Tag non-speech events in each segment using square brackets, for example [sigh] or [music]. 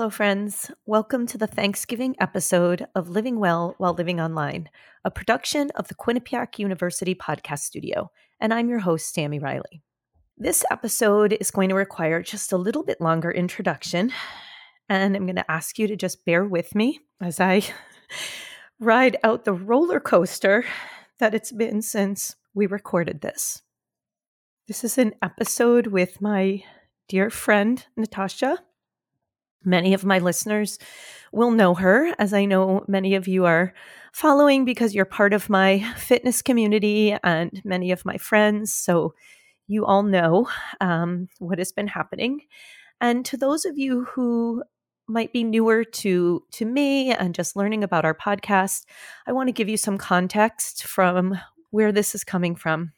Hello, friends. Welcome to the Thanksgiving episode of Living Well While Living Online, a production of the Quinnipiac University Podcast Studio. And I'm your host, Sammy Riley. This episode is going to require just a little bit longer introduction. And I'm going to ask you to just bear with me as I [laughs] ride out the roller coaster that it's been since we recorded this. This is an episode with my dear friend, Natasha. Many of my listeners will know her, as I know many of you are following because you're part of my fitness community and many of my friends. So you all know um, what has been happening. And to those of you who might be newer to to me and just learning about our podcast, I want to give you some context from where this is coming from.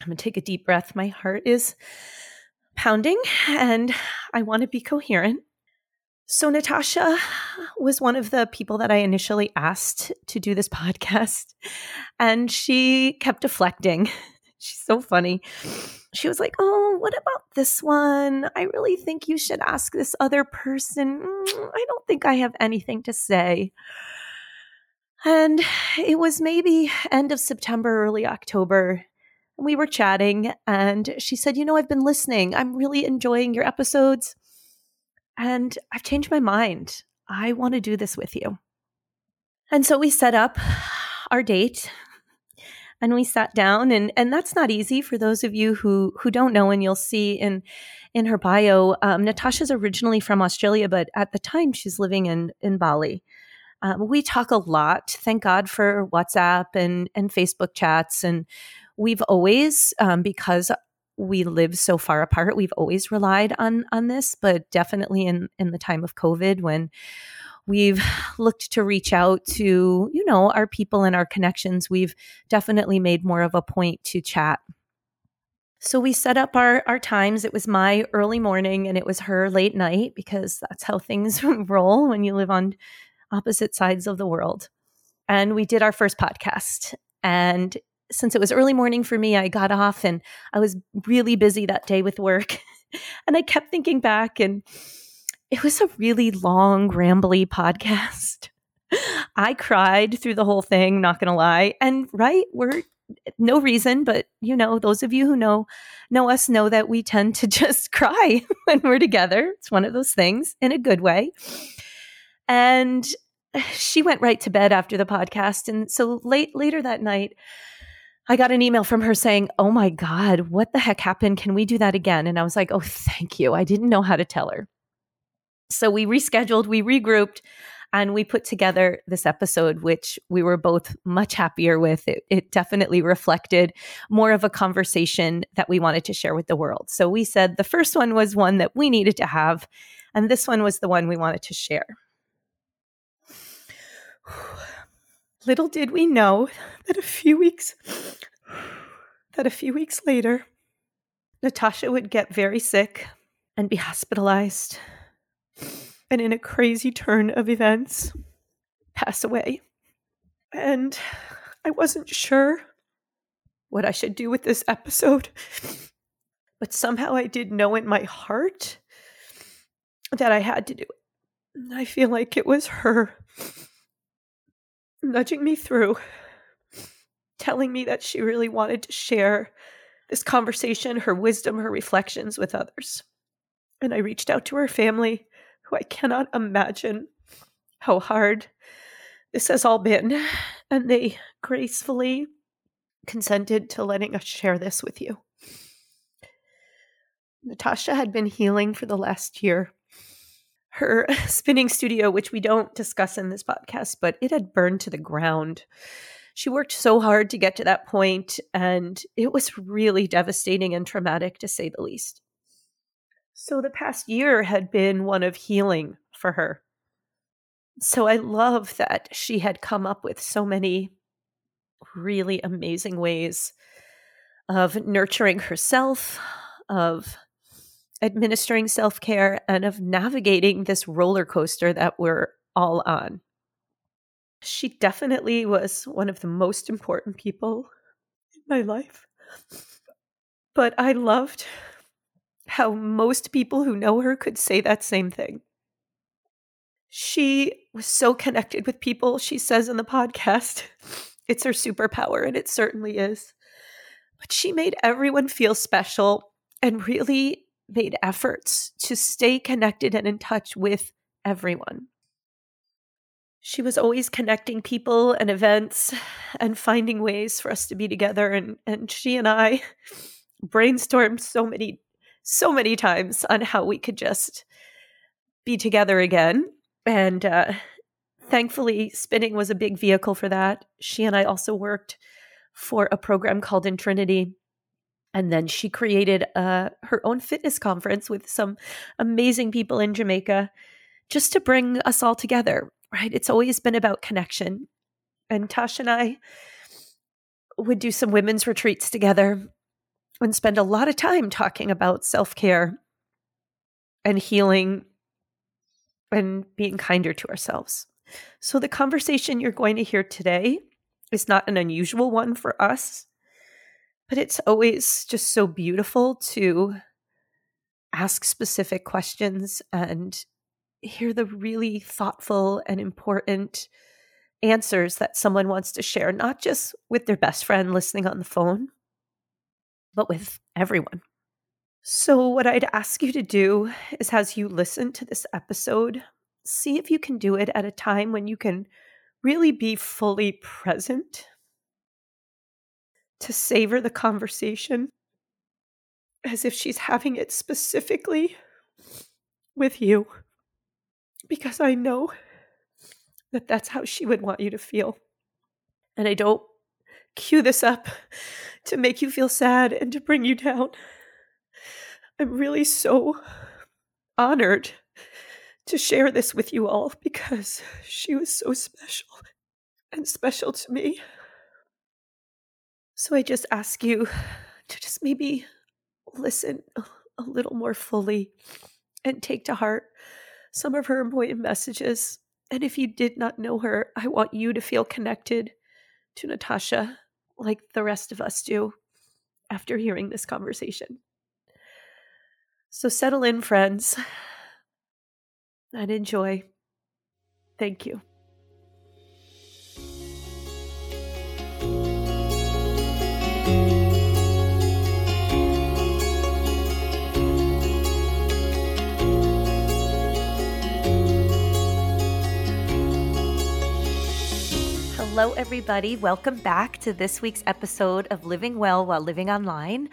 I'm going to take a deep breath. My heart is pounding and I want to be coherent. So, Natasha was one of the people that I initially asked to do this [laughs] podcast, and she kept deflecting. [laughs] She's so funny. She was like, Oh, what about this one? I really think you should ask this other person. Mm, I don't think I have anything to say. And it was maybe end of September, early October. And we were chatting, and she said, You know, I've been listening. I'm really enjoying your episodes. And I've changed my mind. I want to do this with you. And so we set up our date and we sat down and and that's not easy for those of you who who don't know and you'll see in in her bio um, natasha's originally from australia but at the time she's living in in bali um, we talk a lot thank god for whatsapp and and facebook chats and we've always um, because we live so far apart we've always relied on on this but definitely in in the time of covid when we've looked to reach out to you know our people and our connections we've definitely made more of a point to chat. So we set up our our times. It was my early morning and it was her late night because that's how things [laughs] roll when you live on opposite sides of the world. And we did our first podcast and since it was early morning for me, I got off and I was really busy that day with work. [laughs] and I kept thinking back, and it was a really long, rambly podcast. [laughs] I cried through the whole thing, not gonna lie. And right, we're no reason, but you know, those of you who know know us know that we tend to [laughs] just cry when we're together. It's one of those things in a good way. And [sighs] she went right to bed after the podcast. And so late later that night, I got an email from her saying, Oh my God, what the heck happened? Can we do that again? And I was like, Oh, thank you. I didn't know how to tell her. So we rescheduled, we regrouped, and we put together this episode, which we were both much happier with. It, it, definitely reflected more of a conversation that we wanted to share with the world. So we said the first one was one that we needed to have, and this one was the one we wanted to share. [sighs] Little did we know that a few weeks that a few weeks later Natasha would get very sick and be hospitalized and in a crazy turn of events pass away. And I wasn't sure what I should do with this episode, but somehow I did know in my heart that I had to do it. I feel like it was her nudging me through, telling me that she really wanted to share this conversation, her wisdom, her reflections with others. And I reached out to her family, who I cannot imagine how hard this has all been. And they gracefully consented to letting us share this with you. Natasha had been healing for the last year her [laughs] spinning studio, which we don't discuss in this podcast, but it had burned to the ground. She worked so hard to get to that point, and it was really devastating and traumatic to say the least. So the past year had been one of healing for her. So I love that she had come up with so many really amazing ways of nurturing herself, of administering self care and of navigating this roller coaster that we're all on. She definitely was one of the most important people in my life. But I loved how most people who know her could say that same thing. She was so connected with people. She says in the podcast, it's her superpower, and it certainly is. But she made everyone feel special and really made efforts to stay connected and in touch with everyone. She was always connecting people and events and finding ways for us to be together. And, and she and I [laughs] brainstormed so many, so many times on how we could just be together again. And uh, thankfully, spinning was a big vehicle for that. She and I also worked for a program called In Trinity and then she created uh, her own fitness conference with some amazing people in Jamaica just to bring us all together, right? It's always been about connection. And Tasha and I would do some women's retreats together and spend a lot of time talking about self care and healing and being kinder to ourselves. So, the conversation you're going to hear today is not an unusual one for us but it's always just so beautiful to ask specific questions and hear the really thoughtful and important answers that someone wants to share, not just with their best friend listening on the phone, but with everyone. So, what I'd ask you to do is as you listen to this episode, see if you can do it at a time when you can really be fully present to savor the conversation as if she's having it specifically with you. Because I know that that's how she would want you to feel. And I don't cue this up to make you feel sad and to bring you down. I'm really so honored to share this with you all because she was so special and special to me. So I just ask you to just maybe listen a little more fully and take to heart some of her important messages. And if you did not know her, I want you to feel connected to Natasha like the rest of us do after hearing this conversation. So settle in, friends, and enjoy. Thank you. Hello, everybody. Welcome back to this week's episode of Living Well While Living Online.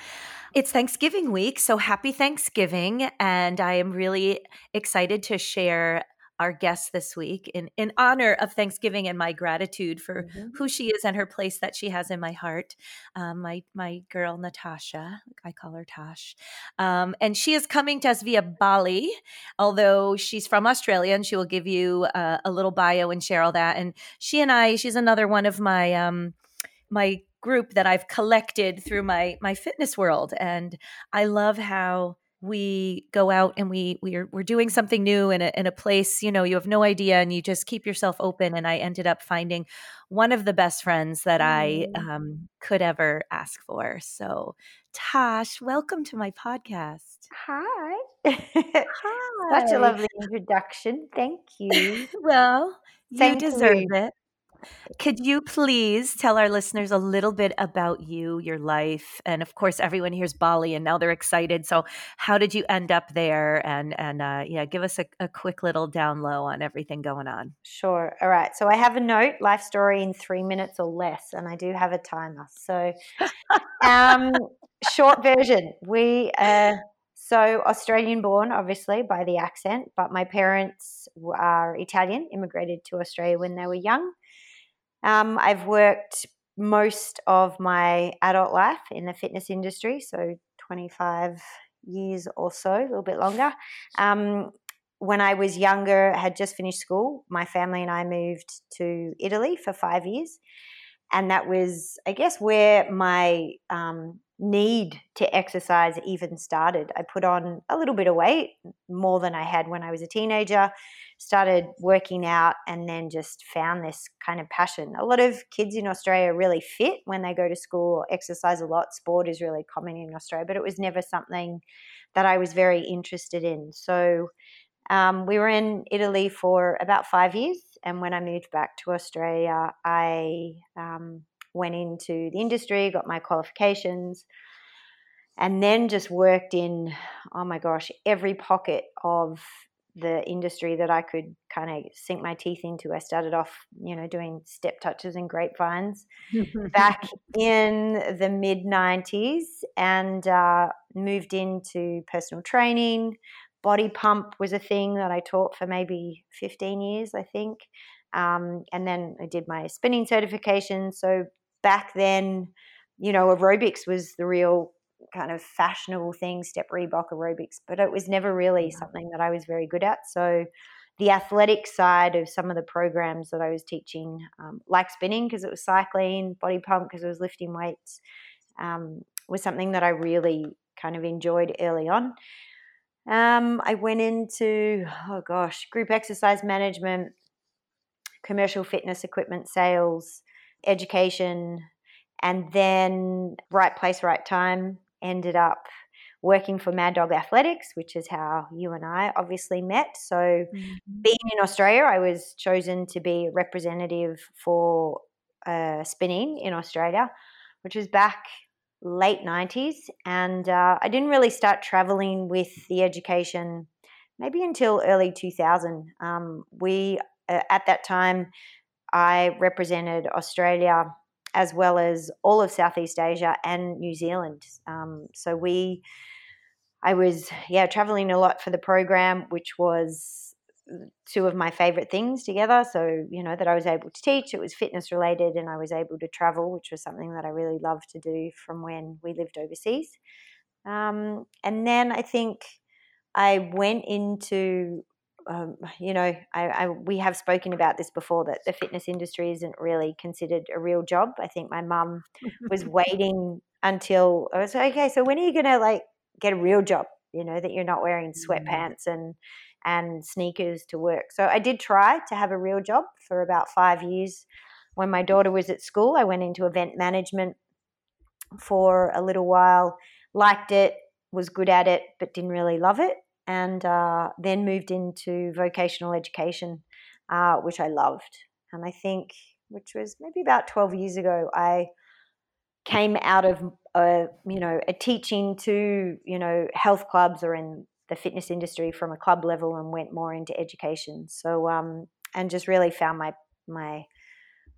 It's Thanksgiving week, so happy Thanksgiving. And I am really excited to share our guest this week in, in honor of Thanksgiving and my gratitude for mm-hmm. who she is and her place that she has in my heart. Um, my my girl Natasha, I call her Tosh, um, and she is coming to us via Bali. Although she's from Australia, and she will give you uh, a little bio and share all that. And she and I, she's another one of my um, my group that I've collected through my my fitness world, and I love how we go out and we we're we're doing something new in a in a place you know you have no idea and you just keep yourself open and I ended up finding one of the best friends that I mm. um, could ever ask for. So Tosh, welcome to my podcast. Hi. Hi. [laughs] Such a lovely introduction. Thank you. [laughs] well, you deserve you. it. Could you please tell our listeners a little bit about you, your life, and of course, everyone hears Bali, and now they're excited. So, how did you end up there? And and uh, yeah, give us a, a quick little down low on everything going on. Sure. All right. So I have a note, life story in three minutes or less, and I do have a timer. So, um, short version: we. Uh, so Australian born, obviously, by the accent, but my parents are Italian, immigrated to Australia when they were young. Um, I've worked most of my adult life in the fitness industry, so 25 years or so, a little bit longer. Um, when I was younger, had just finished school, my family and I moved to Italy for five years. And that was, I guess, where my um, need to exercise even started. I put on a little bit of weight, more than I had when I was a teenager, started working out, and then just found this kind of passion. A lot of kids in Australia really fit when they go to school, exercise a lot. Sport is really common in Australia, but it was never something that I was very interested in. So Um, we were in Italy for about five years, and when I moved back to Australia, I um, went into the industry, got my qualifications, and then just worked in, oh my gosh, every pocket of the industry that I could kind of sink my teeth into. I started off, you know, doing step touches and grapevines [laughs] back in the mid 90s and uh, moved into personal training. Body pump was a thing that I taught for maybe 15 years, I think. Um, and then I did my spinning certification. So back then, you know, aerobics was the real kind of fashionable thing, step Reebok aerobics, but it was never really something that I was very good at. So the athletic side of some of the programs that I was teaching, um, like spinning because it was cycling, body pump because it was lifting weights, um, was something that I really kind of enjoyed early on. Um, I went into, oh gosh, group exercise management, commercial fitness equipment sales, education, and then right place, right time. Ended up working for Mad Dogg Athletics, which is how you and I obviously met. So, mm-hmm. being in Australia, I was chosen to be a representative for uh, spinning in Australia, which was back late 90s. And uh, I didn't really start traveling with the education maybe until early 2000. Um, we, uh, at that time, I represented Australia as well as all of Southeast Asia and New Zealand. Um, so we, I was yeah traveling a lot for the program, which was two of my favorite things together. So you know that I was able to teach. It was fitness related, and I was able to travel, which was something that I really loved to do from when we lived overseas. Um, and then I think I went into um, you know, I, I, we have spoken about this before that the fitness industry isn't really considered a real job. I think my mum was [laughs] waiting until I was like, okay, so when are you going to like get a real job? You know, that you're not wearing mm. sweatpants and and sneakers to work. So I did try to have a real job for about five years. When my daughter was at school, I went into event management for a little while. Liked it, was good at it, but didn't really love it and uh, then moved into vocational education, uh, which I loved. And I think, which was maybe about 12 years ago, I came out of a, you know a teaching to you know health clubs or in the fitness industry from a club level and went more into education. So um, and just really found my my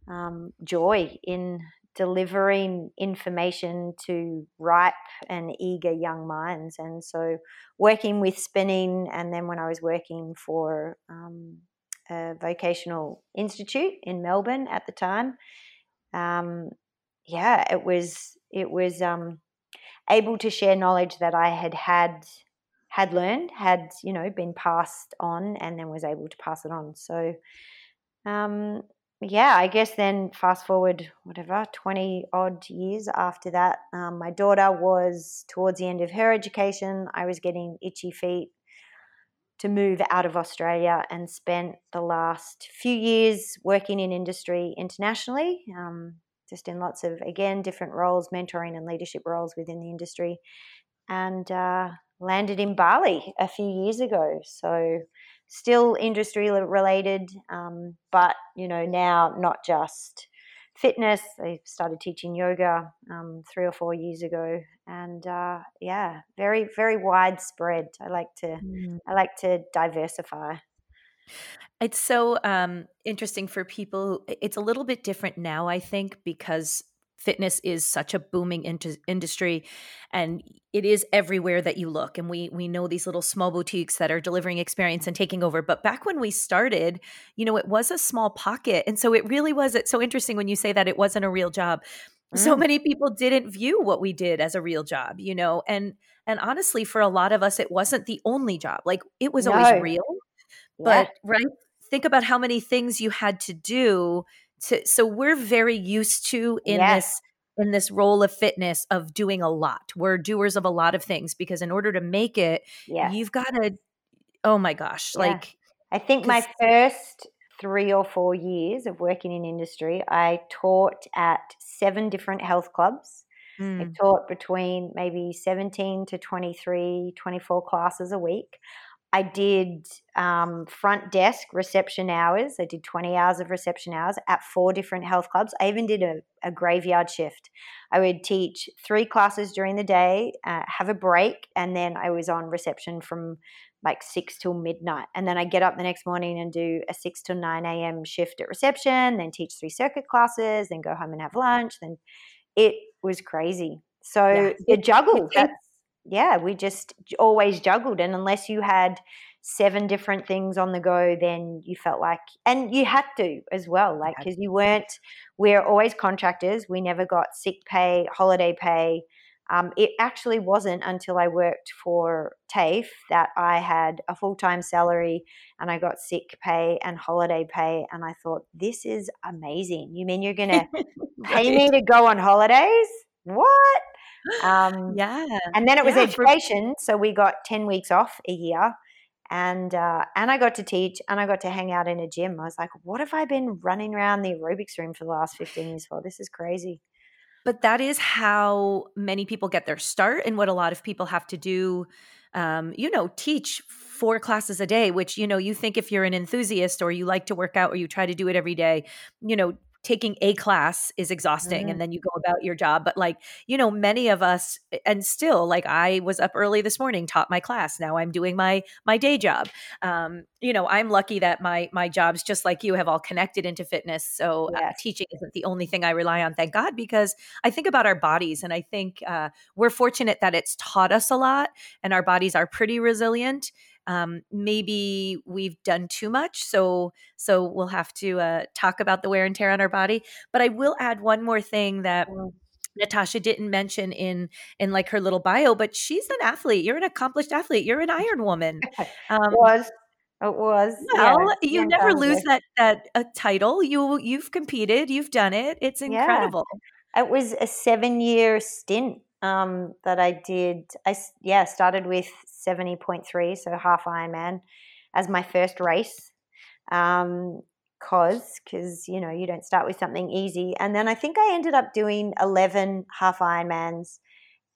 um, joy in delivering information to ripe and eager young minds. And so, working with spinning, and then when I was working for um, a vocational institute in Melbourne at the time, um, yeah, it was it was um, able to share knowledge that I had had had learned, had you know been passed on, and then was able to pass it on. So. Um, yeah, I guess then fast forward, whatever, 20 odd years after that, um, my daughter was towards the end of her education. I was getting itchy feet to move out of Australia and spent the last few years working in industry internationally, um, just in lots of, again, different roles, mentoring and leadership roles within the industry, and uh, landed in Bali a few years ago. So, still industry related, um, but you know now not just fitness. I started teaching yoga um, three or four years ago, and uh, yeah, very very widespread. I like to mm. I like to diversify. It's so um, interesting for people. It's a little bit different now, I think, because fitness is such a booming in- industry and it is everywhere that you look and we we know these little small boutiques that are delivering experience and taking over but back when we started you know it was a small pocket and so it really was it's so interesting when you say that it wasn't a real job mm. so many people didn't view what we did as a real job you know and and honestly for a lot of us it wasn't the only job like it was no. always real yeah. but right think about how many things you had to do to so we're very used to in yes. this in this role of fitness of doing a lot. We're doers of a lot of things because in order to make it, you've got to oh my gosh, yeah. like I think my first 3 or 4 years of working in industry, I taught at seven different health clubs. Mm. I taught between maybe 17 to 23, 24 classes a week. I did um, front desk reception hours. I did 20 hours of reception hours at four different health clubs. I even did a, a graveyard shift. I would teach three classes during the day, uh, have a break, and then I was on reception from like six till midnight. And then I get up the next morning and do a six till 9 a.m. shift at reception, then teach three circuit classes, then go home and have lunch. Then it was crazy. So yeah. the juggle, that's yeah, we just always juggled. And unless you had seven different things on the go, then you felt like, and you had to as well, like, because you weren't, we're always contractors. We never got sick pay, holiday pay. Um, it actually wasn't until I worked for TAFE that I had a full time salary and I got sick pay and holiday pay. And I thought, this is amazing. You mean you're going [laughs] to pay me to go on holidays? What? Um, yeah. And then it was yeah, education. So we got 10 weeks off a year. And uh, and I got to teach and I got to hang out in a gym. I was like, what have I been running around the aerobics room for the last 15 years for? This is crazy. But that is how many people get their start and what a lot of people have to do. Um, you know, teach four classes a day, which, you know, you think if you're an enthusiast or you like to work out or you try to do it every day, you know, taking a class is exhausting mm-hmm. and then you go about your job but like you know many of us and still like i was up early this morning taught my class now i'm doing my my day job um you know i'm lucky that my my jobs just like you have all connected into fitness so uh, yes. uh, teaching isn't the only thing i rely on thank god because i think about our bodies and i think uh, we're fortunate that it's taught us a lot and our bodies are pretty resilient um, maybe we've done too much. So so we'll have to uh, talk about the wear and tear on our body. But I will add one more thing that. Natasha didn't mention in in like her little bio, but she's an athlete. You're an accomplished athlete. You're an [laughs] Iron Woman. Um, was it was well, yeah, you never lose that that a title. You you've competed. You've done it. It's incredible. Yeah. It was a seven year stint um, that I did. I yeah started with 70.3, so half Ironman, as my first race. Um, cause because you know you don't start with something easy. And then i think i ended up doing 11 half ironmans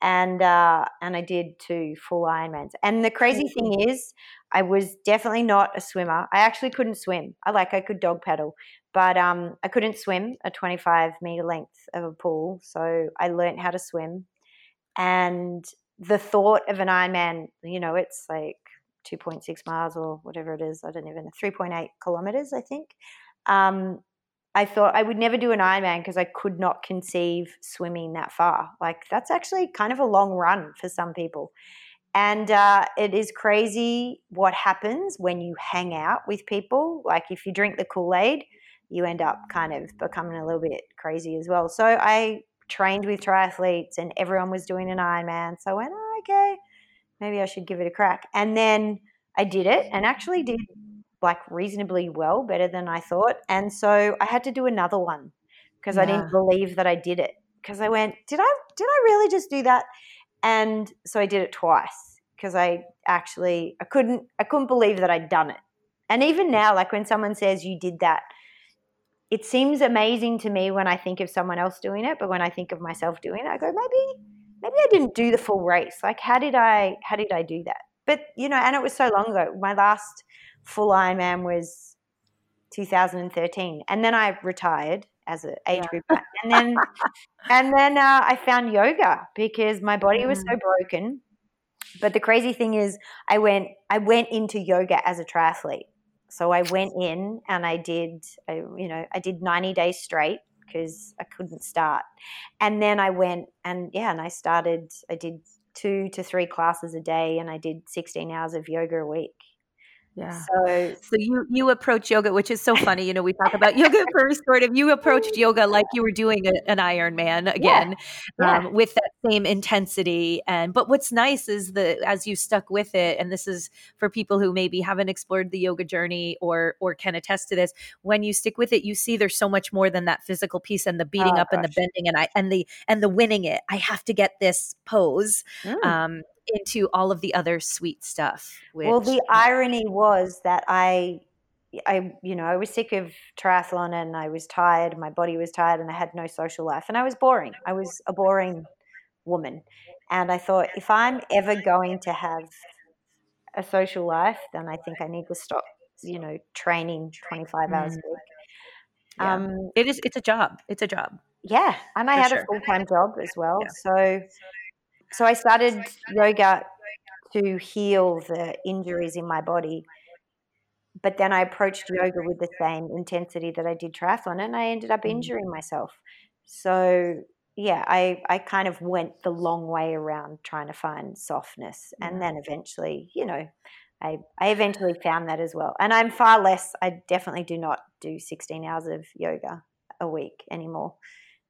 and uh, and i did two full ironmans. And the crazy thing is i was definitely not a swimmer. I actually couldn't swim. I like i could dog paddle but um, i couldn't swim a 25 meter length of a pool so i learned how to swim and the thought of an Ironman, you know, it's like 2.6 miles or whatever it is. I don't even know, 3.8 kilometers, I think. Um, I thought I would never do an Ironman because I could not conceive swimming that far. Like, that's actually kind of a long run for some people. And uh, it is crazy what happens when you hang out with people. Like, if you drink the Kool Aid, you end up kind of becoming a little bit crazy as well. So I trained with triathletes and everyone was doing an Ironman. So I went, oh, okay, maybe I should give it a crack. And then I did it and actually did like reasonably well, better than I thought. And so I had to do another one because yeah. I didn't believe that I did it. Because I went, did I did I really just do that? And so I did it twice because I actually I couldn't I couldn't believe that I'd done it. And even now, like when someone says you did that, it seems amazing to me when I think of someone else doing it, but when I think of myself doing it, I go, maybe, maybe I didn't do the full race. Like, how did I, how did I do that? But you know, and it was so long ago. My last full Ironman was 2013, and then I retired as an age yeah. group, and then, and then uh, I found yoga because my body was so mm. broken. But the crazy thing is, I went, I went into yoga as a triathlete. So I went in and I did, I, you know, I did 90 days straight because I couldn't start. And then I went and yeah, and I started, I did two to three classes a day and I did 16 hours of yoga a week. Yeah. So, so you you approach yoga, which is so funny. You know, we talk about yoga [laughs] for restorative. You approached yoga like you were doing a, an Ironman again, yeah. Um, with that same intensity. And but what's nice is that as you stuck with it, and this is for people who maybe haven't explored the yoga journey or or can attest to this. When you stick with it, you see there's so much more than that physical piece and the beating oh, up gosh. and the bending and I and the and the winning it. I have to get this pose. Mm. Um, into all of the other sweet stuff. Which, well, the irony was that I, I, you know, I was sick of triathlon and I was tired. My body was tired, and I had no social life, and I was boring. I was a boring woman, and I thought if I'm ever going to have a social life, then I think I need to stop, you know, training 25 hours Mm. a week. Yeah. Um, It is. It's a job. It's a job. yeah, and I had sure. a full time job as well. Yeah. So, so I started yoga to heal the injuries in my body. But then I approached yoga with the same intensity that I did triathlon, and I ended up Mm. injuring myself. So yeah, I I kind of went the long way around trying to find softness, and then eventually, you know, I I eventually found that as well. And I'm far less. I definitely do not do 16 hours of yoga a week anymore.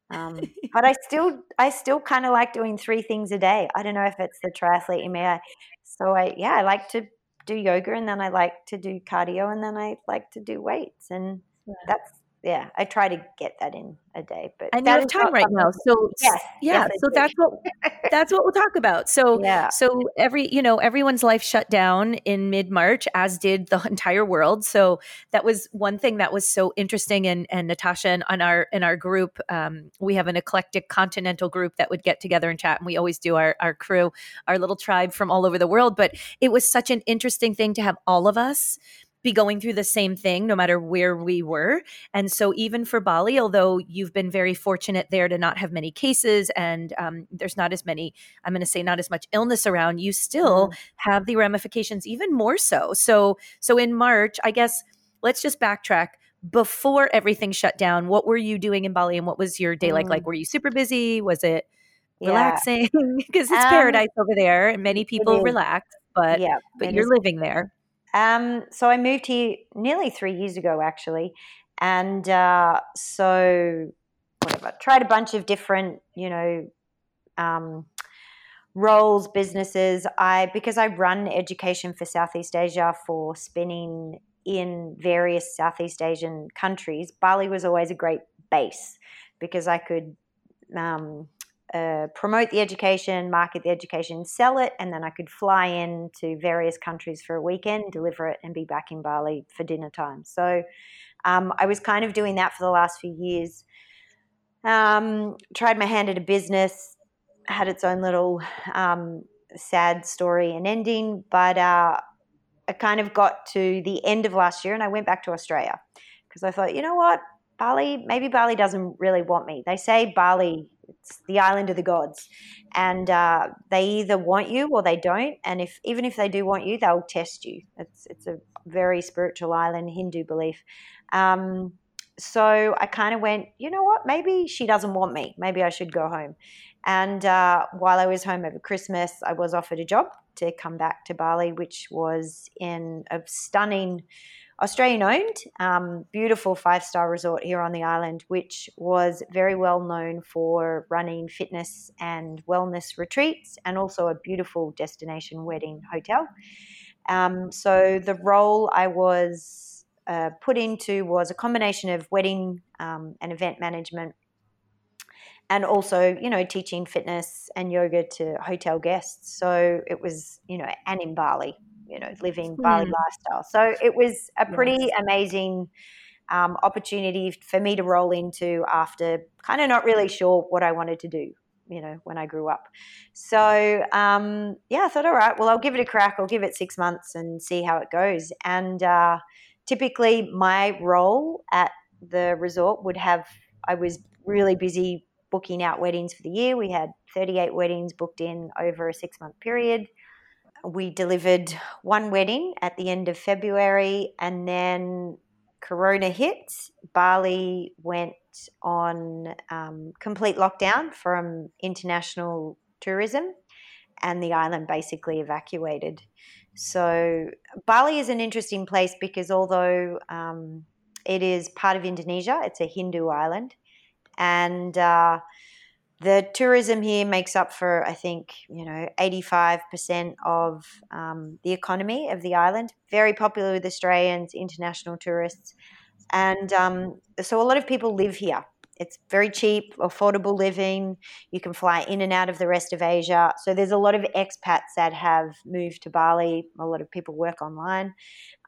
Um, [laughs] but I still I still kind of like doing three things a day. I don't know if it's the triathlete in me. I, so I yeah I like to do yoga and then I like to do cardio and then I like to do weights and Yeah. that's yeah I try to get that in a day. But And you have time right now, so Yes, yeah. yes, so that's what that's what we'll talk about. So yeah So every, you know, everyone's life shut down in mid-March, as did the [laughs] entire world. So that was one thing that was so interesting. And and Natasha and on our in our group, um, we have an eclectic continental group that would get together and chat, and we always do our our crew, our little tribe from all over the world. But it was such an interesting thing to have all of us be going through the same thing no matter where we were and so even for bali although you've been very fortunate there to not have many cases and um, there's not as many I'm going to say not as much illness around, you still have the ramifications even more so. So so in March, I guess let's just backtrack. Before everything shut down, what were you doing in Bali and what was your day like? Mm. Like were you super busy? Was it relaxing? [laughs] Because it's Um, paradise over there and many people relax, but yeah but you're living there. Um, so I moved here nearly three years ago, actually, and uh, so whatever. Tried a bunch of different, you know, um, roles, businesses. I because I run education for Southeast Asia for spinning in various Southeast Asian countries. Bali was always a great base because I could. Um, uh, promote the education, market the education, sell it, and then I could fly in to various countries for a weekend, deliver it, and be back in Bali for dinner time. So um, I was kind of doing that for the last few years. Um, tried my hand at a business, had its own little um, sad story and ending, but uh, I kind of got to the end of last year and I went back to Australia because I thought, you know what, Bali, maybe Bali doesn't really want me. They say Bali, it's the island of the gods, and uh, they either want you or they don't. And if even if they do want you, they'll test you. It's it's a very spiritual island, Hindu belief. Um, so I kind of went, you know what? Maybe she doesn't want me. Maybe I should go home. And uh, while I was home over Christmas, I was offered a job to come back to Bali, which was in a stunning Australian owned, um, beautiful five star resort here on the island, which was very well known for running fitness and wellness retreats and also a beautiful destination wedding hotel. Um, so the role I was uh, put into was a combination of wedding um, and event management and also you know teaching fitness and yoga to hotel guests so it was you know and in bali you know living bali Hmm. lifestyle. So it was a pretty Yes. amazing um, opportunity for me to roll into after kind of not really sure what i wanted to do you know when i grew up. So um, yeah i thought all right well i'll give it a crack i'll give it six months and see how it goes. And uh, typically my role at the resort would have i was really busy booking out weddings for the year. We had 38 weddings booked in over a six month period we delivered one wedding at the end of february and then corona hit. Bali went on um, complete lockdown from international tourism and the island basically evacuated. So Bali is an interesting place because although um, it is part of Indonesia, it's a Hindu island, and uh, the tourism here makes up for I think you know eighty five percent of um, the economy of the island. Very popular with Australians, international tourists, and um, so a lot of people live here. It's very cheap, affordable living. You can fly in and out of the rest of Asia. So there's a lot of expats that have moved to Bali. A lot of people work online.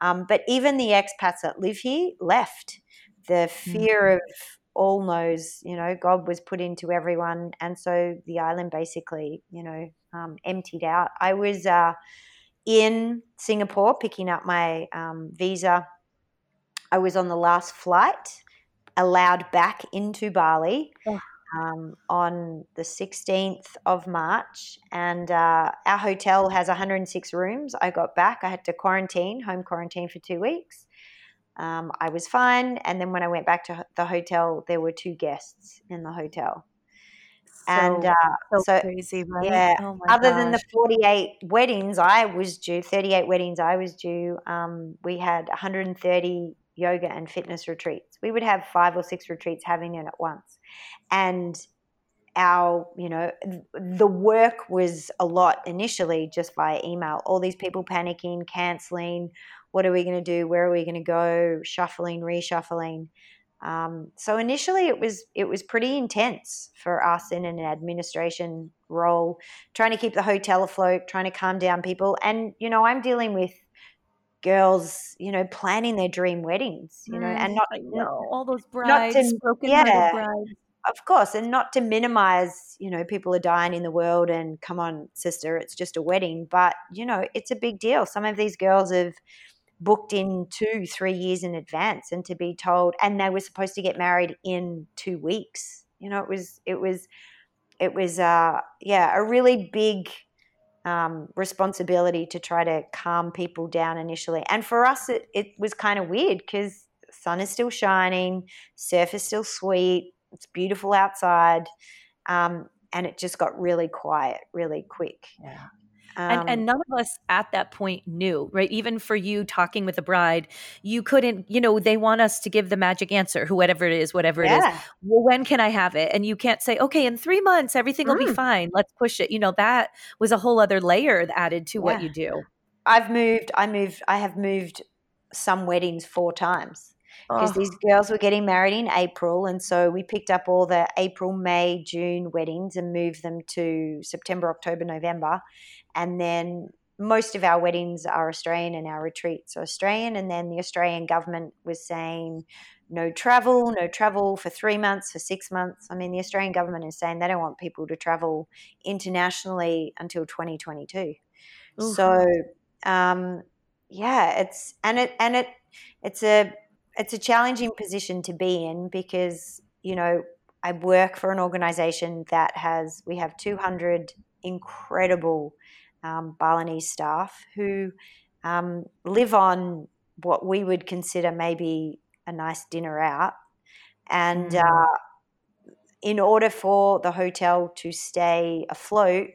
Um, but even the expats that live here left. The fear of all knows, you know, God was put into everyone. And so the island basically, you know, um, emptied out. I was uh, in Singapore picking up my um, visa. I was on the last flight, allowed back into Bali. Oh. Um, on the 16th of March, and uh, our hotel has 106 rooms. I got back, I had to quarantine, home quarantine for two weeks. Um, I was fine, and then when I went back to the hotel, there were two guests in the hotel and uh, so, so, crazy, right? Yeah. Oh other gosh. than the 48 weddings I was due, 38 weddings I was due, um, we had 130 yoga and fitness retreats. We would have five or six retreats having it at once. And our, you know, the work was a lot initially just via email. All these people panicking, canceling. What are we going to do? Where are we going to go? Shuffling, reshuffling. Um, so initially, it was it was pretty intense for us in an administration role, trying to keep the hotel afloat, trying to calm down people, and you know, I'm dealing with girls, you know, planning their dream weddings, you know, mm, and not I know all those brides, not to, broken yeah, brides. Of course, and not to minimize, you know, people are dying in the world, and come on, sister, it's just a wedding, but you know, it's a big deal. Some of these girls have booked in two, three years in advance and to be told, and they were supposed to get married in two weeks. You know, it was, it was, it was, uh, yeah, a really big um, responsibility to try to calm people down initially. And for us, it, it was kind of weird because sun is still shining, surf is still sweet, it's beautiful outside. Um, and it just got really quiet really quick. Yeah. Um, and, and none of us at that point knew, right? Even for you talking with a bride, you couldn't, you know, they want us to give the magic answer, whoever it is, whatever yeah. it is. Well, when can I have it? And you can't say, okay, in three months, everything mm. will be mm. fine. Let's push it. You know, that was a whole other layer added to yeah. what you do. I've moved, I moved, I have moved some weddings four times because oh. these girls were getting married in April. And so we picked up all the April, May, June weddings and moved them to September, October, November. And then most of our weddings are Australian and our retreats are Australian. And then the Australian government was saying no travel, no travel for three months, for six months. I mean, the Australian government is saying they don't want people to travel internationally until 2022. Ooh. So, um, yeah, it's and it and it it's a it's a challenging position to be in because you know I work for an organization that has we have 200 incredible um, Balinese staff who um, live on what we would consider maybe a nice dinner out. And mm. uh, in order for the hotel to stay afloat,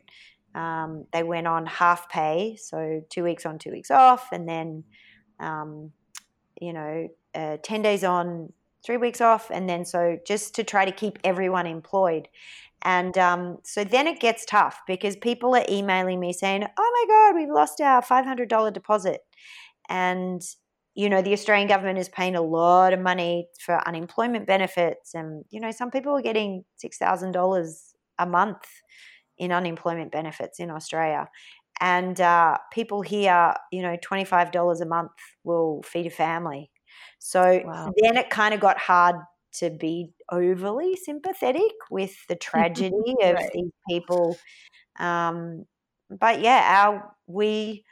um, they went on half pay, so two weeks on, two weeks off, and then, um, you know, uh, 10 days on, three weeks off. And then, so just to try to keep everyone employed. And um, so then it gets tough because people are emailing me saying, oh my God, we've lost our $500 deposit. And, you know, the Australian government is paying a lot of money for unemployment benefits. And, you know, some people are getting $6,000 a month in unemployment benefits in Australia. And uh, people here, you know, $25 a month will feed a family. So wow. then it kind of got hard to be overly sympathetic with the tragedy [laughs] of right. these people. Um, but yeah, our we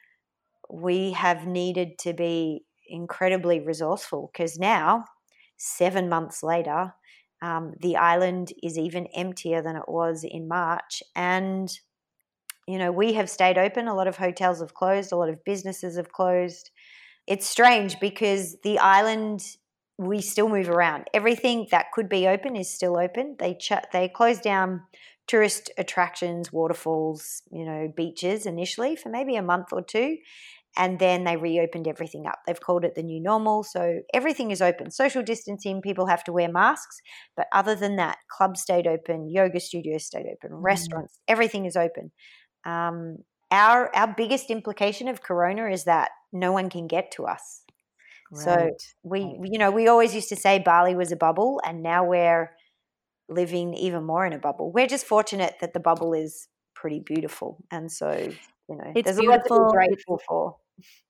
we have needed to be incredibly resourceful because now, seven months later, um, the island is even emptier than it was in March, and you know we have stayed open. A lot of hotels have closed. A lot of businesses have closed. It's strange because the island we still move around. Everything that could be open is still open. They ch- they closed down tourist attractions, waterfalls, you know, beaches initially for maybe a month or two, and then they reopened everything up. They've called it the new normal, so everything is open. Social distancing, people have to wear masks, but other than that, clubs stayed open, yoga studios stayed open, mm. restaurants, everything is open. Um, our our biggest implication of corona is that no one can get to us Right. So we, you know, we always used to say Bali was a bubble, and now we're living even more in a bubble. We're just fortunate that the bubble is pretty beautiful, and so you know, it's there's beautiful. a lot to be grateful for.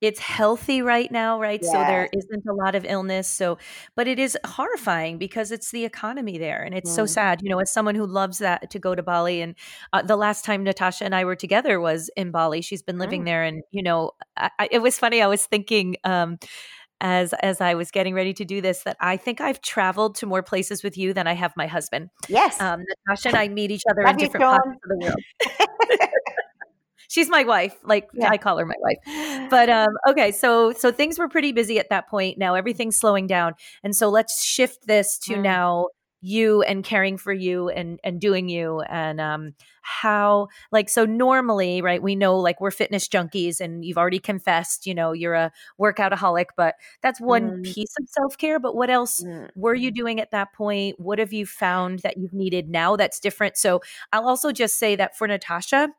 it's healthy right now, right? Yeah. So there isn't a lot of illness. So, but it is horrifying because it's the economy there, and it's mm. so sad. You know, as someone who loves that to go to Bali, and uh, the last time Natasha and I were together was in Bali. She's been living mm. there, and you know, I, I, it was funny. I was thinking. Um, as as I was getting ready to do this that I think I've traveled to more places with you than I have my husband. Yes. Um, Natasha and I meet each other Love in different parts of the world. [laughs] she's my wife. Like yeah. I call her my wife. But um, okay, so so things were pretty busy at that point. Now everything's slowing down, and so let's shift this to mm. now you and caring for you and and doing you and um how like so normally right we know like we're fitness junkies and you've already confessed you know you're a workoutaholic but that's one mm. piece of self-care but what else mm. were you doing at that point what have you found that you've needed now that's different so i'll also just say that for natasha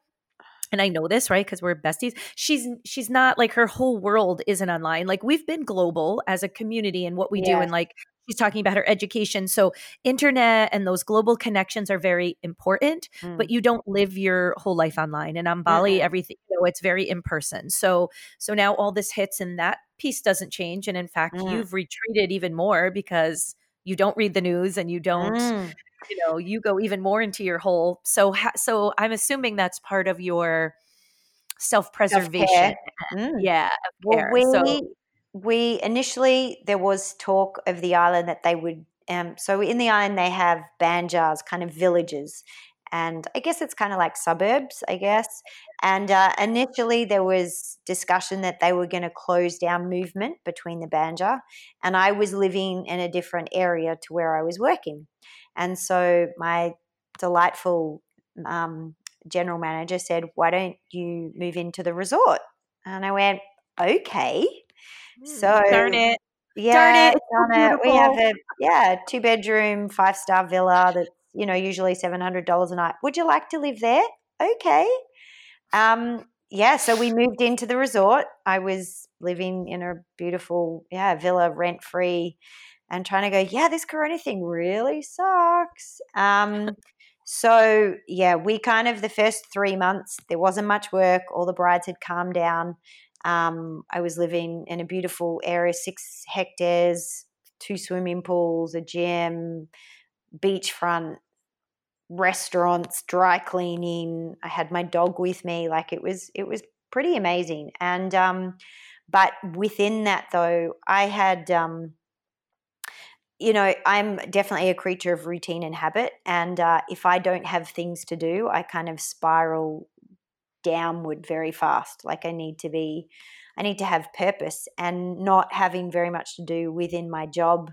and I know this, right? Because we're besties. She's she's not like her whole world isn't online. Like we've been global as a community and what we do, and like she's talking about her education. So internet and those global connections are very important, mm. but you don't live your whole life online. And on Bali, mm-hmm. everything you know, it's very in person. So so now all this hits, and that piece doesn't change. And in fact, mm. you've retreated even more because you don't read the news and you don't mm you know you go even more into your hole so ha- so i'm assuming that's part of your self-preservation mm. yeah well, we so, we initially there was talk of the island that they would um, so in the island they have banjars kind of villages and i guess it's kind of like suburbs i guess and uh, initially there was discussion that they were going to close down movement between the banjar and i was living in a different area to where i was working and so my delightful um, general manager said, Why don't you move into the resort? And I went, Okay. So darn it. Yeah, darn it. Darn it. We have a yeah, two bedroom, five star villa that's, you know, usually seven hundred dollars a night. Would you like to live there? Okay. Um, yeah, so we moved into the resort. I was living in a beautiful, yeah, villa rent free and trying to go, yeah, this corona thing really sucks. Um, [laughs] so yeah, we kind of the first three months there wasn't much work. All the brides had calmed down. Um, I was living in a beautiful area, six hectares, two swimming pools, a gym, beachfront, restaurants, dry cleaning. I had my dog with me. Like it was, it was pretty amazing. And um, but within that though, I had um, you know, I'm definitely a creature of routine and habit. And uh, if I don't have things to do, I kind of spiral downward very fast. Like I need to be, I need to have purpose and not having very much to do within my job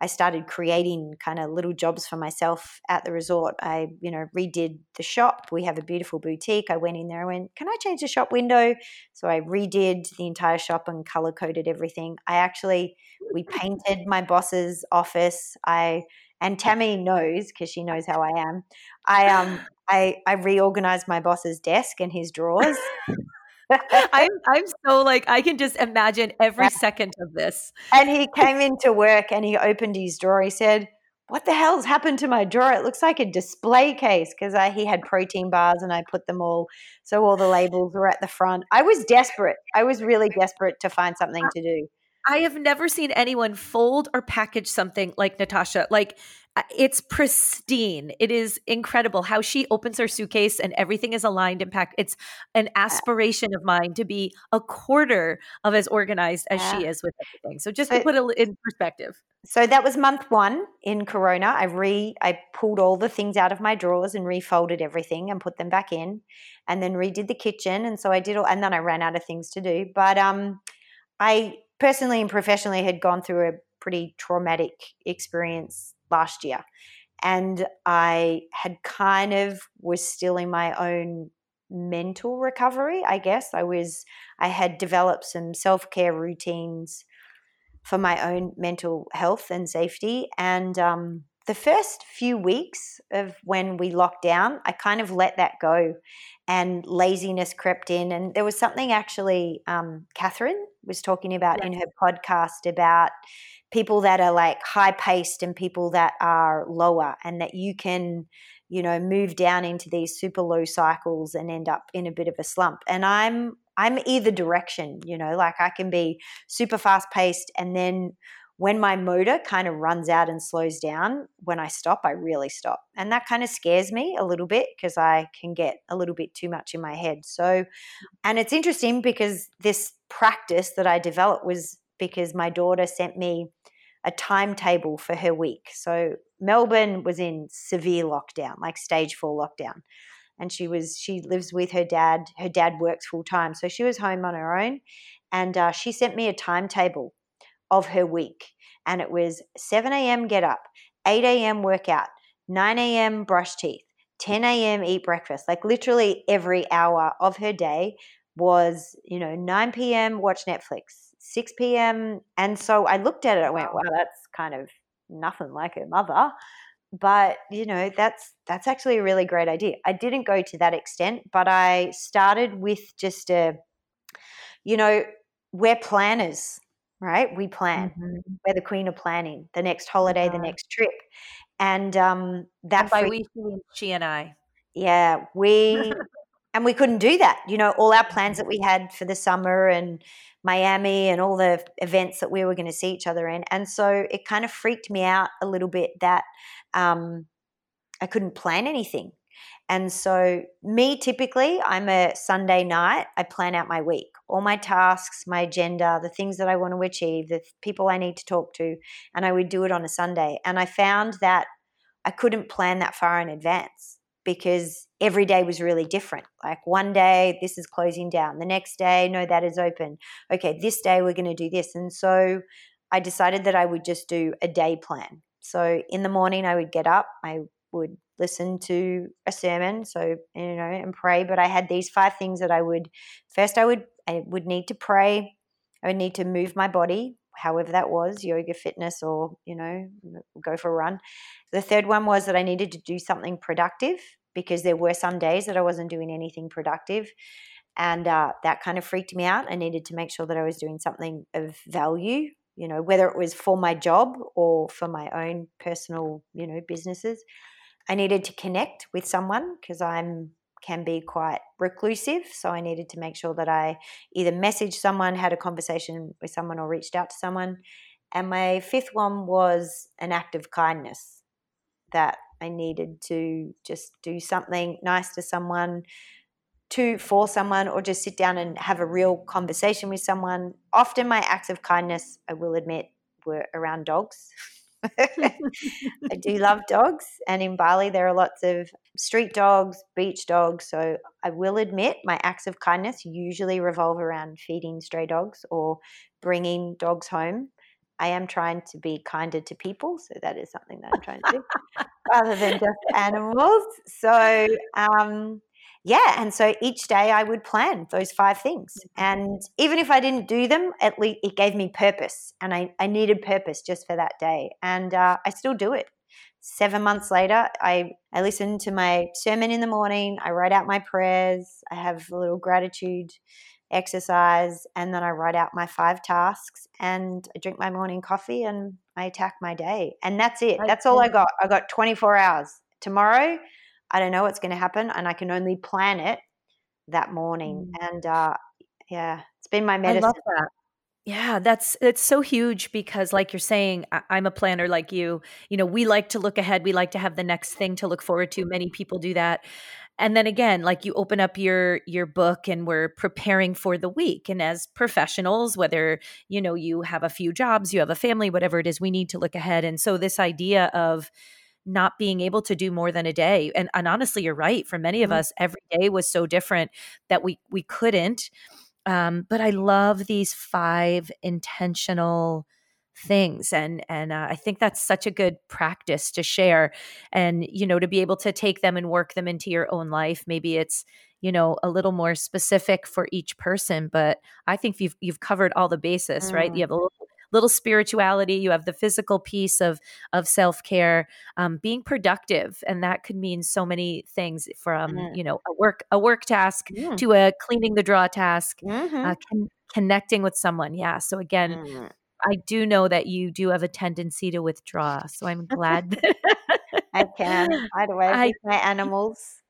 I started creating kind of little jobs for myself at the resort. I, you know, redid the shop. We have a beautiful boutique. I went in there. I went, "Can I change the shop window?" So I redid the entire shop and color coded everything. I actually we painted my boss's office. I and Tammy knows because she knows how I am. I um I I reorganized my boss's desk and his drawers. [laughs] I'm I'm so like I can just imagine every second of this. And he came into work and he opened his drawer. He said, "What the hell's happened to my drawer? It looks like a display case because he had protein bars and I put them all so all the labels were at the front. I was desperate. I was really desperate to find something uh, to do. I have never seen anyone fold or package something like Natasha. Like uh, it's pristine. It is incredible how she opens her suitcase and everything is aligned and packed. It's an aspiration of mine to be a quarter of as organized as yeah. she is with everything. So just to put it in perspective. So that was month one in Corona. I re I pulled all the things out of my drawers and refolded everything and put them back in, and then redid the kitchen. And so I did all, and then I ran out of things to do. But um, I personally and professionally had gone through a pretty traumatic experience last year. And I had kind of was still in my own mental recovery, I guess. I was, I had developed some self care routines for my own mental health and safety. And um, the first few weeks of when we locked down, I kind of let that go and laziness crept in. And there was something actually um, Catherine was talking about yeah. in her podcast about people that are like high paced and people that are lower, and that you can, you know, move down into these super low cycles and end up in a bit of a slump. And I'm I'm either direction, you know, like I can be super fast paced and then when my motor kind of runs out and slows down, when I stop, I really stop. And that kind of scares me a little bit because I can get a little bit too much in my head. So, and it's interesting because this practice that I developed was because my daughter sent me a timetable for her week. So, Melbourne was in severe lockdown, like stage four lockdown. And she was, she lives with her dad. Her dad works full time. So she was home on her own. And uh, she sent me a timetable of her week. And it was 7 a.m. get up, 8 a.m. workout, 9 a.m. brush teeth, 10 a.m. eat breakfast. Like literally every hour of her day was, you know, 9 p.m. watch Netflix, 6 p.m. And so I looked at it, I went, wow, that's kind of nothing like her mother. But you know that's that's actually a really great idea. I didn't go to that extent, but I started with just a, you know, we're planners right? We plan. Mm-hmm. We're the queen of planning. The next holiday, yeah. the next trip, and um, that and by free- we she and I. Yeah, we [laughs] and we couldn't do that. You know, all our plans that we had for the summer and Miami and all the events that we were going to see each other in, and so it kind of freaked me out a little bit that um, I couldn't plan anything. And so, me typically, I'm a Sunday night, I plan out my week, all my tasks, my agenda, the things that I want to achieve, the people I need to talk to, and I would do it on a Sunday. And I found that I couldn't plan that far in advance because every day was really different. Like one day, this is closing down. The next day, no, that is open. Okay, this day, we're going to do this. And so, I decided that I would just do a day plan. So in the morning, I would get up, I would listen to a sermon so you know and pray but i had these five things that i would first i would i would need to pray i would need to move my body however that was yoga fitness or you know go for a run. The third one was that i needed to do something productive because there were some days that i wasn't doing anything productive and uh, that kind of freaked me out. I needed to make sure that i was doing something of value you know whether it was for my job or for my own personal you know businesses I needed to connect with someone because I'm can be quite reclusive. So I needed to make sure that I either messaged someone, had a conversation with someone, or reached out to someone. And my fifth one was an act of kindness that I needed to just do something nice to someone, to for someone, or just sit down and have a real conversation with someone. Often my acts of kindness, I will admit, were around dogs. [laughs] I do love dogs, and in Bali there are lots of street dogs, beach dogs. So I will admit my acts of kindness usually revolve around feeding stray dogs or bringing dogs home. I am trying to be kinder to people, so that is something that I'm trying to do, rather than just [laughs] animals. So um, yeah, and so each day I would plan those five things. Mm-hmm. And even if I didn't do them, at least it gave me purpose. And I, I needed purpose just for that day. And uh, I still do it. Seven months later, I, I listen to my sermon in the morning. I write out my prayers. I have a little gratitude exercise. And then I write out my five tasks and I drink my morning coffee and I attack my day. And that's it. That's all I got. I got 24 hours. Tomorrow, I don't know what's going to happen, and I can only plan it that morning. Mm. And uh, yeah, it's been my medicine. That. Yeah, that's it's so huge because like you're saying I'm a planner like you. You know, we like to look ahead, we like to have the next thing to look forward to. Many people do that. And then again, like you open up your your book and we're preparing for the week and as professionals whether, you know, you have a few jobs, you have a family, whatever it is, we need to look ahead. And so this idea of not being able to do more than a day and, and honestly you're right for many of mm-hmm. us every day was so different that we we couldn't um, but i love these five intentional things and and uh, i think that's such a good practice to share and you know to be able to take them and work them into your own life maybe it's you know a little more specific for each person but i think you've you've covered all the bases mm. right you have a little little spirituality you have the physical piece of of self-care um, being productive and that could mean so many things from mm. you know a work a work task mm. to a cleaning the draw task mm-hmm. uh, con- connecting with someone yeah so again mm. I do know that you do have a tendency to withdraw, so I'm glad. That [laughs] I can By hide away with [laughs] my animals.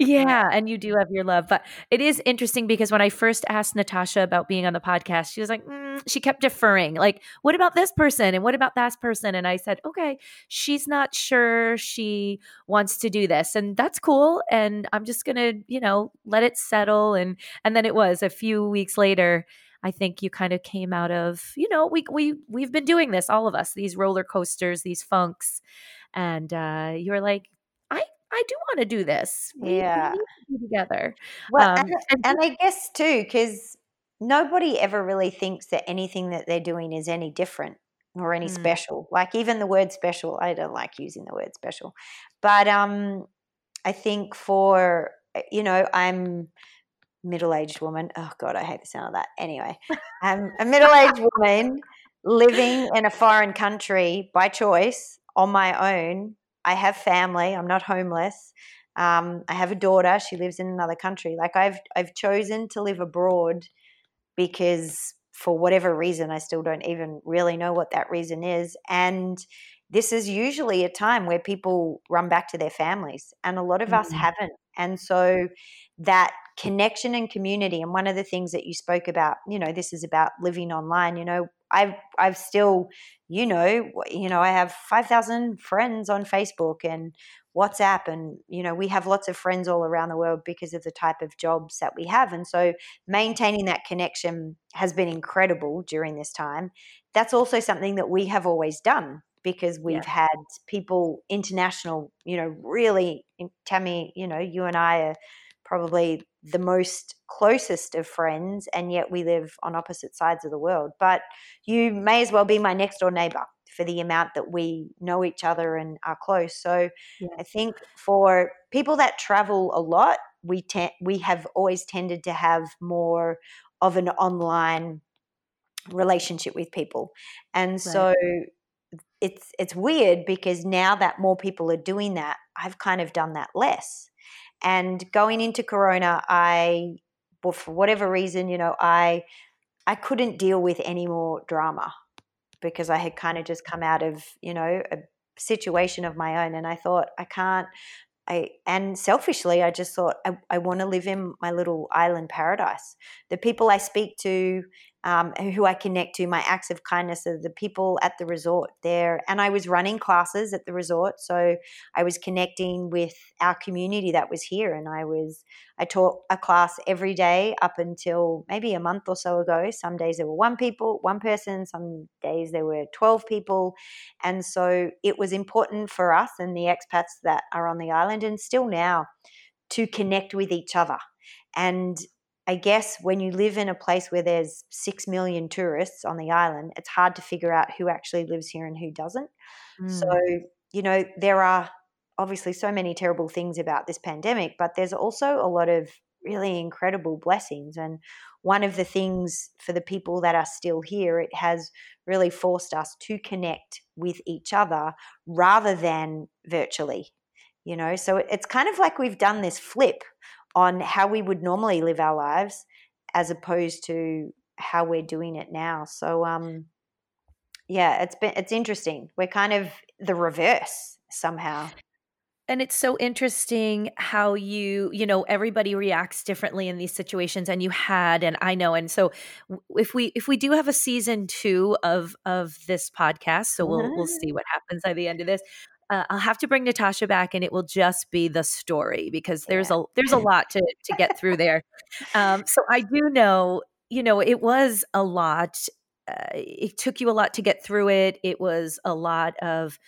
Yeah, and you do have your love. But it is interesting because when I first asked Natasha about being on the podcast, she was like, mm, she kept deferring. Like, what about this person? And what about that person? And I said, okay, she's not sure she wants to do this. And that's cool. And I'm just going to, you know, let it settle. And, and then it was a few weeks later. I think you kind of came out of, you know, we we we've been doing this, all of us, these roller coasters, these funks, and uh, you were like, I do want to do this. We, yeah, we together. Well, um, and, and, and I guess too, because nobody ever really thinks that anything that they're doing is any different or any mm. special. Like even the word special, I don't like using the word special, but um, I think for eh, you know, I'm middle-aged woman. Oh God, I hate the sound of that. Anyway, I'm a [laughs] middle-aged woman living in a foreign country by choice on my own I have family. I'm not homeless. Um, I have a daughter. She lives in another country. Like I've I've chosen to live abroad because for whatever reason, I still don't even really know what that reason is. And this is usually a time where people run back to their families, and a lot of mm-hmm. us haven't. And so that connection and community, and one of the things that you spoke about, you know, this is about living online. You know, I've I've still, you know, you know, I have five thousand friends on Facebook and WhatsApp, and you know, we have lots of friends all around the world because of the type of jobs that we have, and so maintaining that connection has been incredible during this time. That's also something that we have always done because we've yeah. had people international, you know, really, Tammy, you know, you and I are probably the most closest of friends, and yet we live on opposite sides of the world. But you may as well be my next door neighbor for the amount that we know each other and are close. So yeah. I think for people that travel a lot, we te- we have always tended to have more of an online relationship with people. And right. so it's it's weird because now that more people are doing that, I've kind of done that less. And going into Corona, I, for whatever reason, you know, I, I couldn't deal with any more drama because I had kind of just come out of, you know, a situation of my own. And I thought, I can't, I, and selfishly, I just thought I, I want to live in my little island paradise. The people I speak to, um, who I connect to, my acts of kindness are the people at the resort there. And I was running classes at the resort. So I was connecting with our community that was here. And I was, I taught a class every day up until maybe a month or so ago. Some days there were one people, one person, some days there were 12 people. And so it was important for us and the expats that are on the island and still now to connect with each other. And I guess when you live in a place where there's six million tourists on the island, it's hard to figure out who actually lives here and who doesn't. Mm. So, you know, there are obviously so many terrible things about this pandemic, but there's also a lot of really incredible blessings. And one of the things for the people that are still here, it has really forced us to connect with each other rather than virtually. You know, so it's kind of like we've done this flip on how we would normally live our lives as opposed to how we're doing it now. So um yeah, it's been it's interesting. We're kind of the reverse somehow. And it's so interesting how you, you know, everybody reacts differently in these situations and you had and I know and so if we if we do have a season 2 of of this podcast, so we'll we'll see what happens by the end of this uh, I'll have to bring Natasha back, and it will just be the story because there's yeah. a there's a lot to to get through there. Um, so I do know, you know, it was a lot. Uh, it took you a lot to get through it. It was a lot of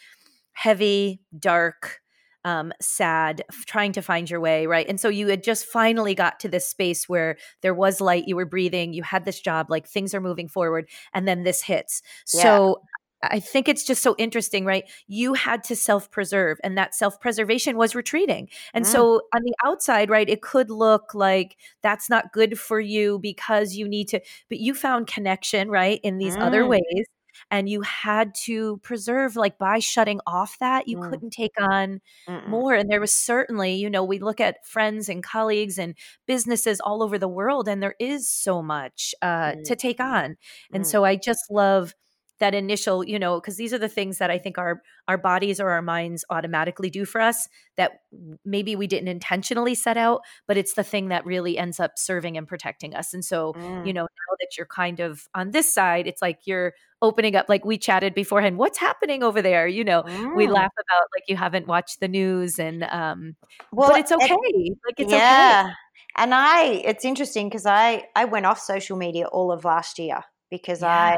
heavy, dark, um, sad, trying to find your way, right? And so you had just finally got to this space where there was light, you were breathing, you had this job, like things are moving forward, and then this hits. Yeah. So I think it's just so interesting, right? You had to self preserve, and that self preservation was retreating. And mm. so, on the outside, right, it could look like that's not good for you because you need to, but you found connection, right, in these mm. other ways. And you had to preserve, like by shutting off that, you mm. couldn't take on Mm-mm. more. And there was certainly, you know, we look at friends and colleagues and businesses all over the world, and there is so much uh, to take mm. on. And mm. so, I just love that initial you know because these are the things that i think our our bodies or our minds automatically do for us that maybe we didn't intentionally set out but it's the thing that really ends up serving and protecting us and so mm. you know now that you're kind of on this side it's like you're opening up like we chatted beforehand what's happening over there you know mm. we laugh about like you haven't watched the news and um well but it's okay like it's yeah. okay and I, it's interesting because I, I went off social media all of last year because yeah. I,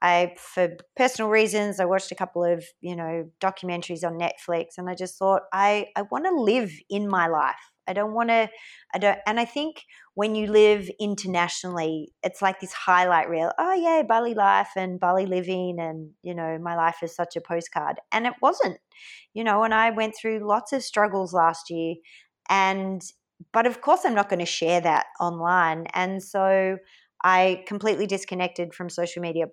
I, for personal reasons, I watched a couple of, you know, documentaries on Netflix and I just thought, I, I want to live in my life. I don't want to, I don't, and I think when you live internationally, it's like this highlight reel. Oh, yeah, Bali life and Bali living, and, you know, my life is such a postcard. And it wasn't, you know, and I went through lots of struggles last year. And but of course, I'm not going to share that online. And so I completely disconnected from social media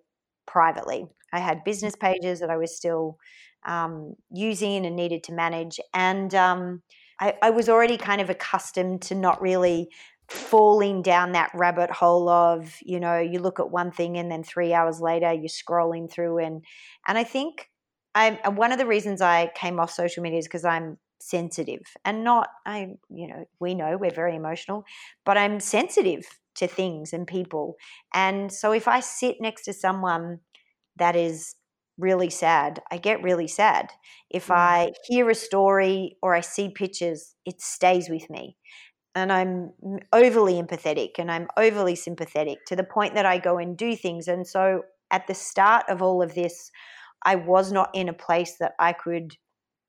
privately. I had business pages that I was still um, using and needed to manage. And um, I, I was already kind of accustomed to not really falling down that rabbit hole of you know you look at one thing and then three hours later you're scrolling through and and i think I'm one of the reasons i came off social media is because i'm sensitive and not i you know we know we're very emotional but i'm sensitive to things and people and so if i sit next to someone that is really sad i get really sad if mm. i hear a story or i see pictures it stays with me and i'm overly empathetic and i'm overly sympathetic to the point that i go and do things and so at the start of all of this i was not in a place that i could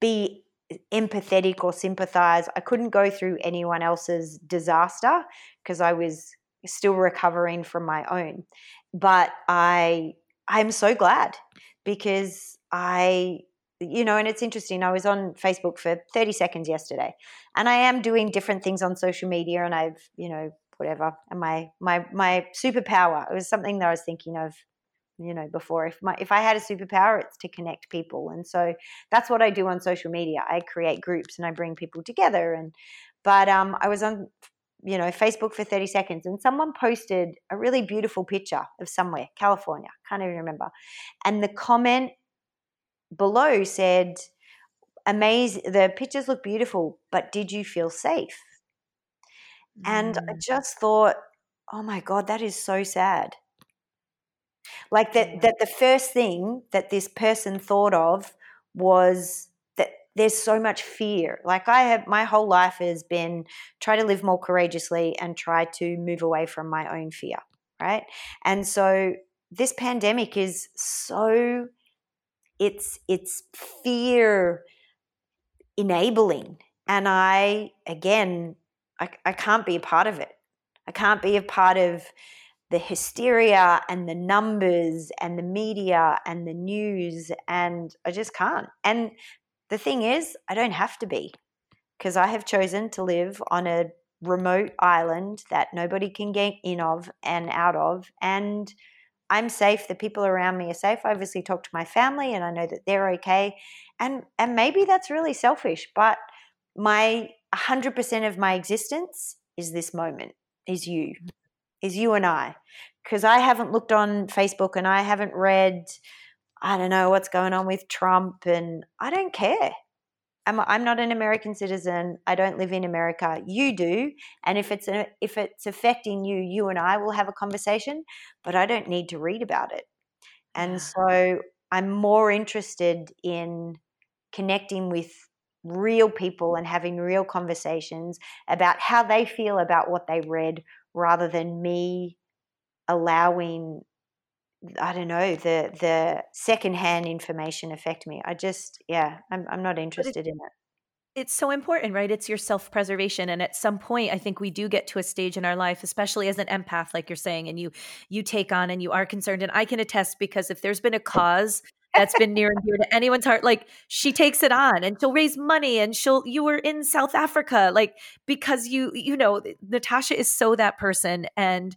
be empathetic or sympathize. I couldn't go through anyone else's disaster because I was still recovering from my own. But I I'm so glad because I you know and it's interesting I was on Facebook for 30 seconds yesterday and I am doing different things on social media and I've you know whatever and my my my superpower it was something that I was thinking of you know before if my if i had a superpower it's to connect people and so that's what i do on social media i create groups and i bring people together and but um i was on you know facebook for 30 seconds and someone posted a really beautiful picture of somewhere california can't even remember and the comment below said amazing the pictures look beautiful but did you feel safe mm. and i mm. just thought oh my god that is so sad like that, that the first thing that this person thought of was there's so much fear. Like I have, my whole life has been try to live more courageously and try to move away from my own fear. Right. And so this pandemic is so, it's, it's fear enabling. And I, again, I, I can't be a part of it. I can't be a part of the hysteria and the numbers and the media and the news and I just can't. And the thing is, I don't have to be because I have chosen to live on a remote island that nobody can get in of and out of and I'm safe, the people around me are safe. I obviously talk to my family and I know that they're okay. And and maybe that's really selfish, but my 100% of my existence is this moment, is you mm. is you and I. Because I haven't looked on Facebook and I haven't read, I don't know what's going on with Trump, and I don't care. I'm, I'm not an American citizen. I don't live in America. You do, and if it's a, if it's affecting you, you and I will have a conversation. But I don't need to read about it, and so I'm more interested in connecting with real people and having real conversations about how they feel about what they read rather than me allowing I don't know the the secondhand information affect me. I just yeah, I'm I'm not interested in it. It's so important, right? It's your self preservation, and at some point, I think we do get to a stage in our life, especially as an empath, like you're saying, and you you take on and you are concerned. And I can attest because if there's been a cause that's been near and dear to anyone's heart like she takes it on and she'll raise money and she'll you were in south africa like because you you know natasha is so that person and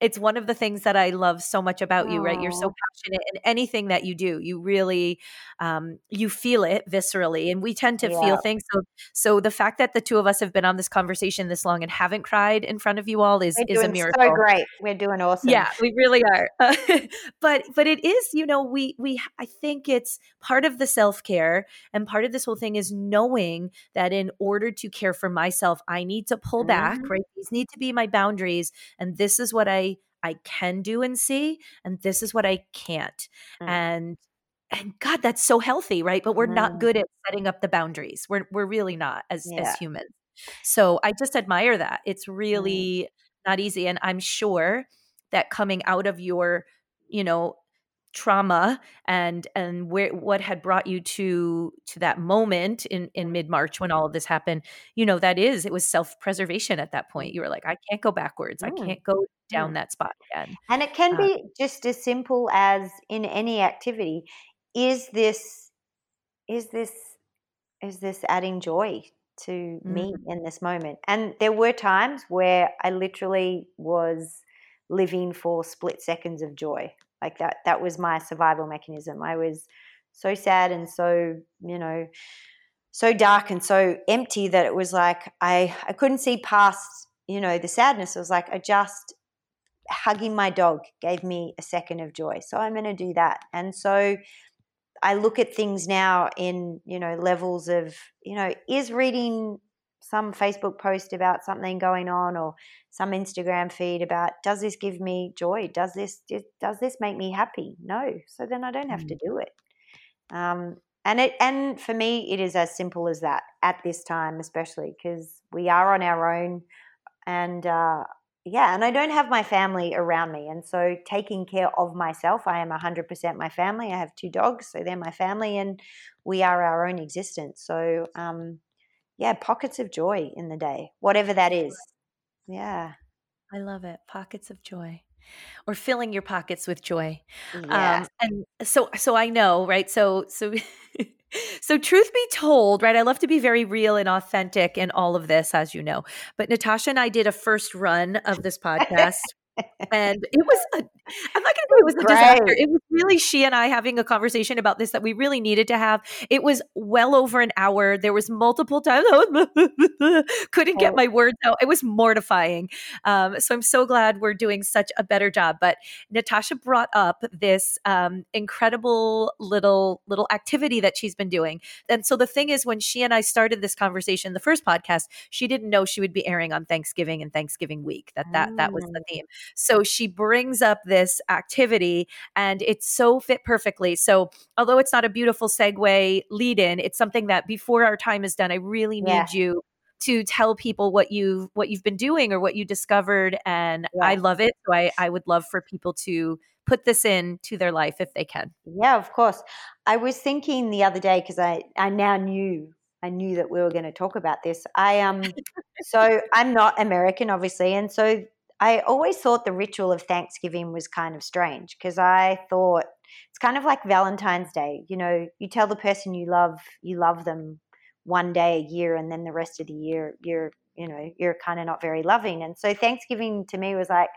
it's one of the things that I love so much about you, right? You're so passionate in anything that you do. You really, um, you feel it viscerally, and we tend to feel things. So, so the fact that the two of us have been on this conversation this long and haven't cried in front of you all is is a miracle. so great. We're doing awesome. Yeah, we really are. [laughs] but but it is, you know, we we I think it's part of the self-care and part of this whole thing is knowing that in order to care for myself, I need to pull back, Mhm. right? These need to be my boundaries and this is what I I can do and see and this is what I can't. Mm. And and God, that's so healthy, right? But we're not Mm. good at setting up the boundaries. We're we're really not as as Yeah. humans. So I just admire that. It's Mm. really not easy. And I'm sure that coming out of your, you know, trauma and and where what had brought you to to that moment in in mid-March when all of this happened, you know, that is it was self-preservation at that point. You were like, I can't go backwards. I Mm. can't go down Mm. that spot again. And it can Uh, be just as simple as in any activity. Is this is this is this adding joy to me mm, in this moment? And there were times where I literally was living for split seconds of joy. Like that that was my survival mechanism. I was so sad and so, you know, so dark and so empty that it was like I I couldn't see past, you know, the sadness. It was like I just hugging my dog gave me a second of joy. So I'm going to do that. And so I look at things now in, you know, levels of, you know, is reading some Facebook post about something going on or some Instagram feed about does this give me joy? Does this does this make me happy? No. So then I don't have to mm. do it. Um and it and for me it is as simple as that at this time especially because we are on our own and uh yeah, and I don't have my family around me. And so taking care of myself, I am 100% my family. I have two dogs, so they're my family, and we are our own existence. So, um, yeah, pockets of joy in the day, whatever that is. Yeah. I love it. Pockets of joy. Or filling your pockets with joy. Yeah. Um and so so I know, right? So so [laughs] so truth be told, right? I love to be very real and authentic in all of this as you know. But Natasha and I did a first run of this [laughs] podcast and it was a, I'm not going it was a disaster. It was really she and I having a conversation about this that we really needed to have. It was well over an hour. There was multiple times I [laughs] couldn't get Oh. my words out. It was mortifying. Um, so I'm so glad we're doing such a better job. But Natasha brought up this um, incredible little little activity that she's been doing. And so the thing is, when she and I started this conversation, the first podcast, she didn't know she would be airing on Thanksgiving and Thanksgiving week. That that that was the Mm. theme. So she brings up this activity and it's so fit perfectly. So although it's not a beautiful segue lead in, it's something that before our time is done, I really Yeah. need you to tell people what you what you've been doing or what you discovered. And I love it. So I, I would love for people to put this in to their life if they can. Yeah, of course. I was thinking the other day because I, I now knew I knew that we were going to talk about this. I um so I'm not American obviously and so I always thought the ritual of Thanksgiving was kind of strange because I thought it's kind of like Valentine's Day. You know, you tell the person you love you love them one day a year and then the rest of the year you're you know you're kind of not very loving and so thanksgiving to me was like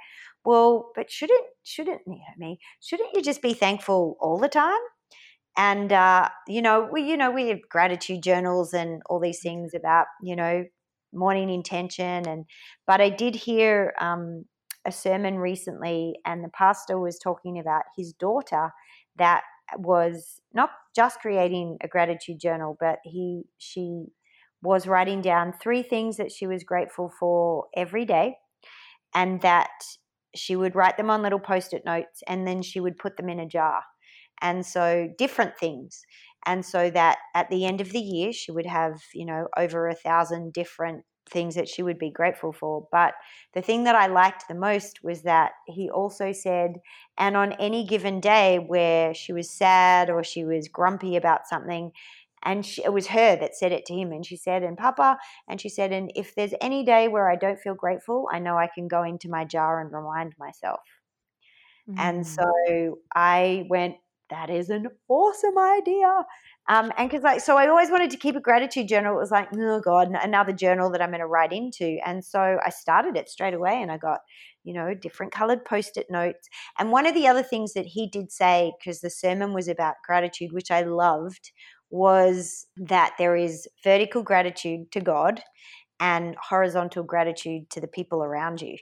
well but shouldn't shouldn't you know me shouldn't you just be thankful all the time and uh, you know we you know we have gratitude journals and all these things about you know morning intention and but i did hear um, a sermon recently and the pastor was talking about his daughter that was not just creating a gratitude journal but he she was writing down three things that she was grateful for every day and that she would write them on little post-it notes and then she would put them in a jar and so different things and so that at the end of the year she would have you know over a thousand different things that she would be grateful for but the thing that i liked the most was that he also said and on any given day where she was sad or she was grumpy about something and she, it was her that said it to him and she said and papa and she said and if there's any day where i don't feel grateful i know i can go into my jar and remind myself and Mm. so I went that is an awesome idea. Um, and because like, so I always wanted to keep a gratitude journal. It was like, oh God, another journal that I'm going to write into. And so I started it straight away and I got, you know, different colored post it notes. And one of the other things that he did say, because the sermon was about gratitude, which I loved, was that there is vertical gratitude to God and horizontal gratitude to the people around you.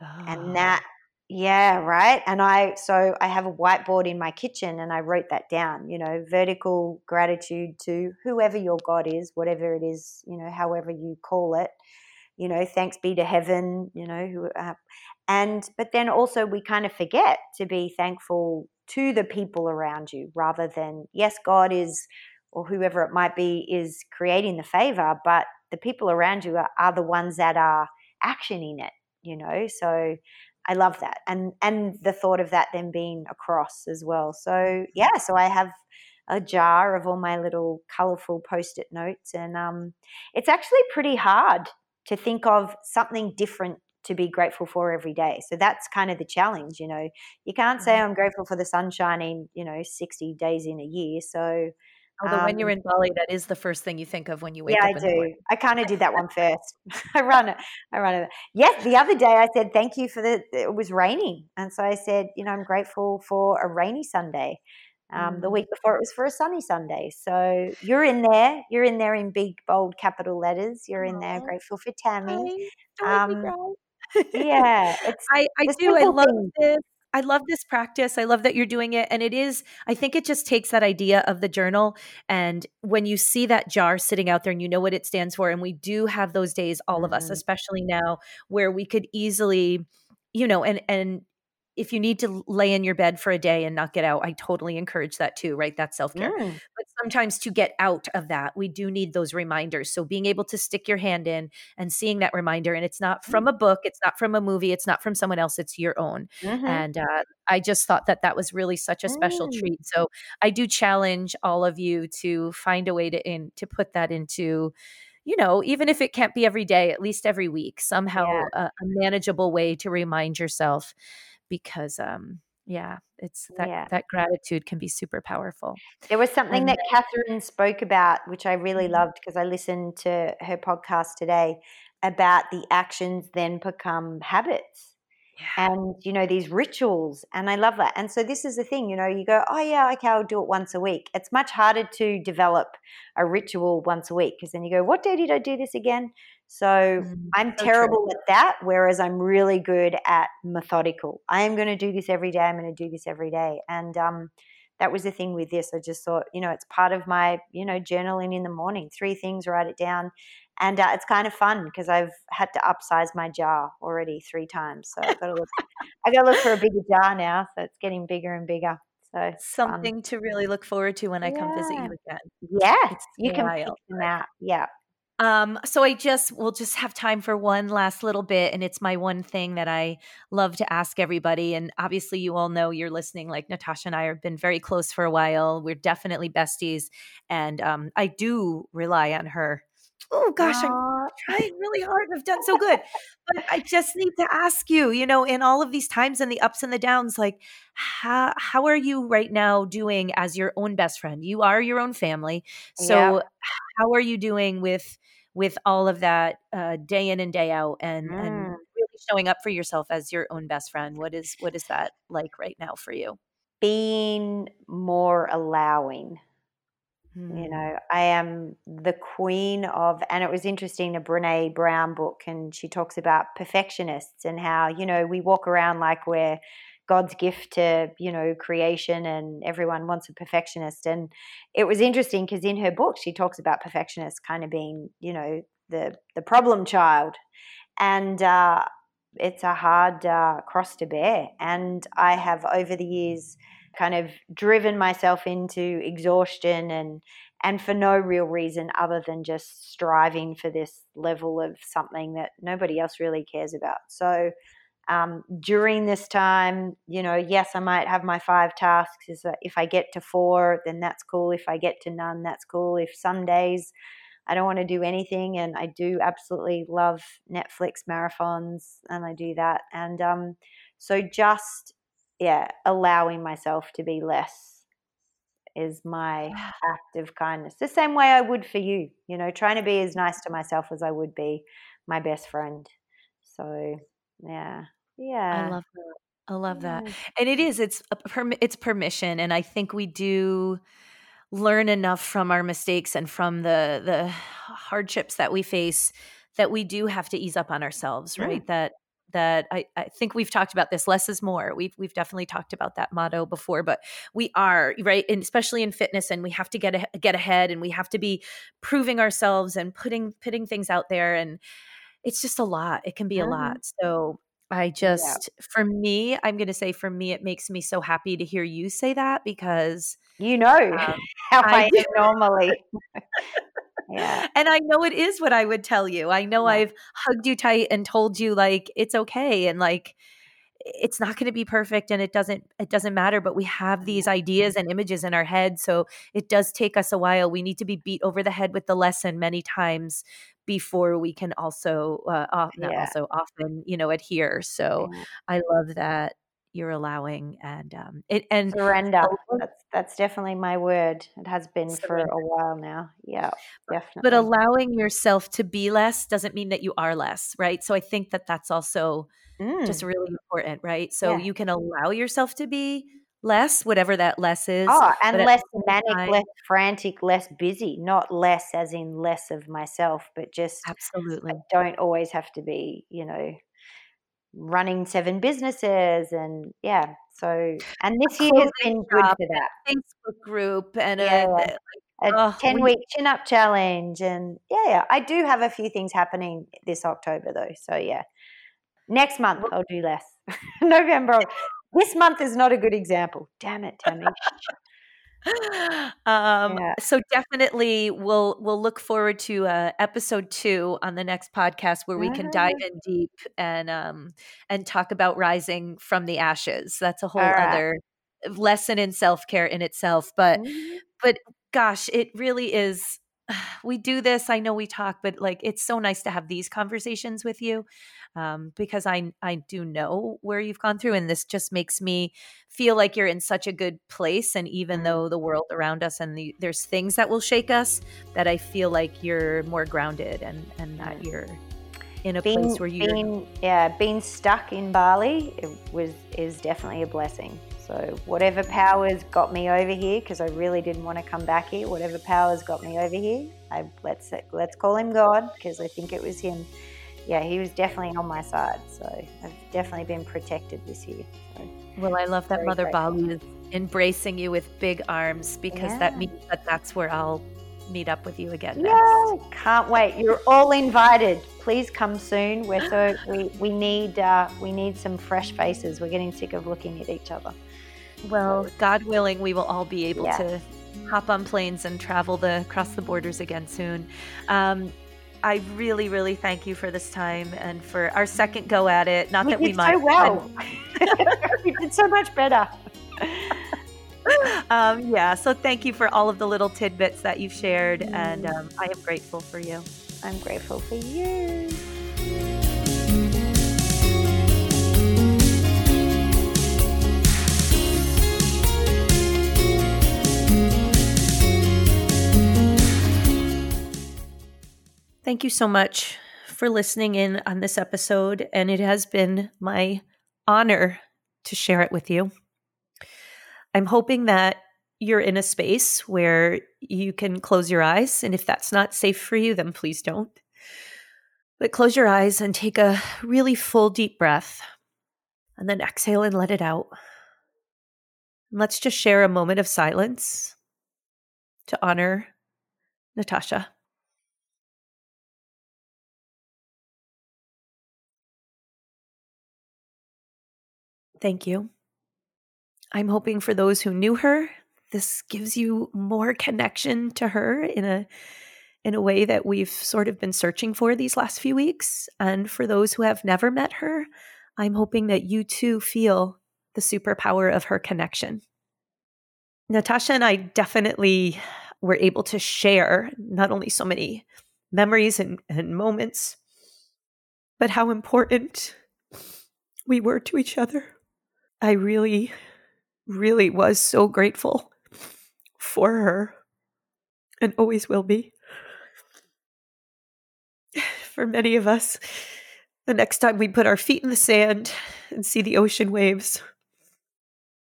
Oh. And that yeah, right. And I, so I have a whiteboard in my kitchen and I wrote that down, you know, vertical gratitude to whoever your God is, whatever it is, you know, however you call it, you know, thanks be to heaven, you know, who, uh, and, but then also we kind of forget to be thankful to the people around you rather than, yes, God is, or whoever it might be, is creating the favor, but the people around you are, are the ones that are actioning it, you know, so, I love that, and and the thought of that then being across as well. So yeah, so I have a jar of all my little colorful post-it notes, and um, it's actually pretty hard to think of something different to be grateful for every day. So that's kind of the challenge, you know. You can't say mm-hmm. I'm grateful for the sun shining, you know, 60 days in a year. So Although um, when you're um in Bali, that is the first thing you think of when you wake yeah, up. Yeah, I do. I kind of did that [laughs] one first. [laughs] I run it. I run it. Yes, the other day I said thank you for the. It was raining, and so I said, you know, I'm grateful for a rainy Sunday. Um, mm. The week before it was for a sunny Sunday. So you're in there. You're in there in big bold capital letters. You're in there. Grateful for Tammy. Um, yeah, it's [laughs] I, I do. I love things. this. I love this practice. I love that you're doing it. And it is, I think it just takes that idea of the journal. And when you see that jar sitting out there and you know what it stands for, and we do have those days, all of us, mm-hmm. especially now, where we could easily, you know, and, and, if you need to lay in your bed for a day and not get out, I totally encourage that too, right? That's self care. Mm. But sometimes to get out of that, we do need those reminders. So being able to stick your hand in and seeing that reminder, and it's not from mm. a book, it's not from a movie, it's not from someone else, it's your own. Mm-hmm. And uh, I just thought that that was really such a special mm. treat. So I do challenge all of you to find a way to in to put that into you know, even if it can't be every day, at least every week, somehow yeah. a, a, manageable way to remind yourself because um yeah it's that yeah. that gratitude can be super powerful there was something that catherine spoke about which i really mm-hmm. loved because i listened to her podcast today about the actions then become habits yeah. and you know these rituals and i love that and so this is the thing you know you go oh yeah okay i'll do it once a week it's much harder to develop a ritual once a week because then you go what day did i do this again so mm, I'm so terrible true. at that, whereas I'm really good at methodical. I am going to do this every day. I'm going to do this every day. And um, that was the thing with this. I just thought, you know, it's part of my, you know, journaling in the morning. Three things, write it down. And uh, it's kind of fun because I've had to upsize my jar already three times. So I've got to look, I've got to look for a bigger jar now. So it's getting bigger and bigger. So something fun. to really look forward to when I yeah. come visit you again. Yeah, it's you wild. can pick them out. Yeah, um, so I just we'll just have time for one last little bit, and it's my one thing that I love to ask everybody. And obviously, you all know you're listening. Like Natasha and I have been very close for a while. We're definitely besties, and um, I do rely on her. Oh gosh, I'm trying really hard. I've done so good, but I just need to ask you. You know, in all of these times and the ups and the downs, like how how are you right now doing as your own best friend? You are your own family, so yeah. how are you doing with with all of that uh, day in and day out and, mm. and really showing up for yourself as your own best friend what is what is that like right now for you being more allowing mm. you know i am the queen of and it was interesting a brene brown book and she talks about perfectionists and how you know we walk around like we're God's gift to, you know, creation and everyone wants a perfectionist. And it was interesting because in her book she talks about perfectionists kind of being, you know, the the problem child. And uh, it's a hard uh, cross to bear. And I have over the years kind of driven myself into exhaustion and and for no real reason other than just striving for this level of something that nobody else really cares about. So um, during this time, you know, yes, I might have my five tasks. If I get to four, then that's cool. If I get to none, that's cool. If some days I don't want to do anything, and I do absolutely love Netflix marathons, and I do that. And um, so just yeah, allowing myself to be less is my act of kindness. The same way I would for you, you know, trying to be as nice to myself as I would be my best friend. So, yeah. Yeah. I love that. I love that. And it is it's a perm- it's permission and I think we do learn enough from our mistakes and from the the hardships that we face that we do have to ease up on ourselves, right? Mm. That that I, I think we've talked about this less is more we've we've definitely talked about that motto before but we are right and especially in fitness and we have to get a, get ahead and we have to be proving ourselves and putting putting things out there and it's just a lot it can be mm-hmm. a lot so I just, yeah. for me, I'm going to say for me, it makes me so happy to hear you say that because you know um, [laughs] how I, I normally. [laughs] Yeah. And I know it is what I would tell you. I know yeah. I've hugged you tight and told you like it's okay and like it's not going to be perfect and it doesn't it doesn't matter but we have these ideas and images in our head so it does take us a while we need to be beat over the head with the lesson many times before we can also uh, off, yeah. also often you know adhere so yeah. i love that you're allowing and um it and surrender that's definitely my word it has been surrender. for a while now yeah definitely but allowing yourself to be less doesn't mean that you are less right so i think that that's also mm. just really important right so yeah. you can allow yourself to be less whatever that less is oh and less manic time, less frantic less busy not less as in less of myself but just absolutely I don't always have to be you know running seven businesses and yeah so and this year has been good for that. facebook group and uh, yeah, a, a oh, 10 week chin up challenge and yeah, yeah i do have a few things happening this october though. So yeah. Next month i'll do less. [laughs] November this month is not a good example. Damn it tammy [laughs] [laughs] um, yeah. so definitely we'll we'll look forward to uh, episode two on the next podcast where we can dive in deep and um and talk about rising from the ashes that's a whole right. other lesson in self-care in itself but mm-hmm. but gosh it really is [sighs] we do this i know we talk but like it's so nice to have these conversations with you um, because I I do know where you've gone through, and this just makes me feel like you're in such a good place. And even mm-hmm. though the world around us and the, there's things that will shake us, that I feel like you're more grounded and and that you're in a being, place where you being yeah being stuck in Bali was is definitely a blessing. So whatever powers got me over here, because I really didn't want to come back here. Whatever powers got me over here, I let's let's call him God, because I think it was him yeah, he was definitely on my side. So I've definitely been protected this year. So well, I love that Mother Bali is embracing you with big arms because yeah. that means that that's where I'll meet up with you again. Yeah, can't wait. You're all invited. Please come soon. We're so [laughs] we, we need uh, we need some fresh faces. We're getting sick of looking at each other. Well, God willing, we will all be able yeah. to hop on planes and travel the across the borders again soon. Um, I really, really thank you for this time and for our second go at it. Not we that we might. So well. [laughs] we did so much better. [laughs] um, yeah. So thank you for all of the little tidbits that you've shared, and um, I am grateful for you. I'm grateful for you. Thank you so much for listening in on this episode, and it has been my honor to share it with you. I'm hoping that you're in a space where you can close your eyes, and if that's not safe for you, then please don't. But close your eyes and take a really full, deep breath, and then exhale and let it out. Let's just share a moment of silence to honor Natasha. Thank you. I'm hoping for those who knew her, this gives you more connection to her in a in a way that we've sort of been searching for these last few weeks. And for those who have never met her, I'm hoping that you too feel the superpower of her connection. Natasha and I definitely were able to share not only so many memories and, and moments, but how important we were to each other. I really, really was so grateful for her and always will be. [sighs] For many of us, the next time we put our feet in the sand and see the ocean waves,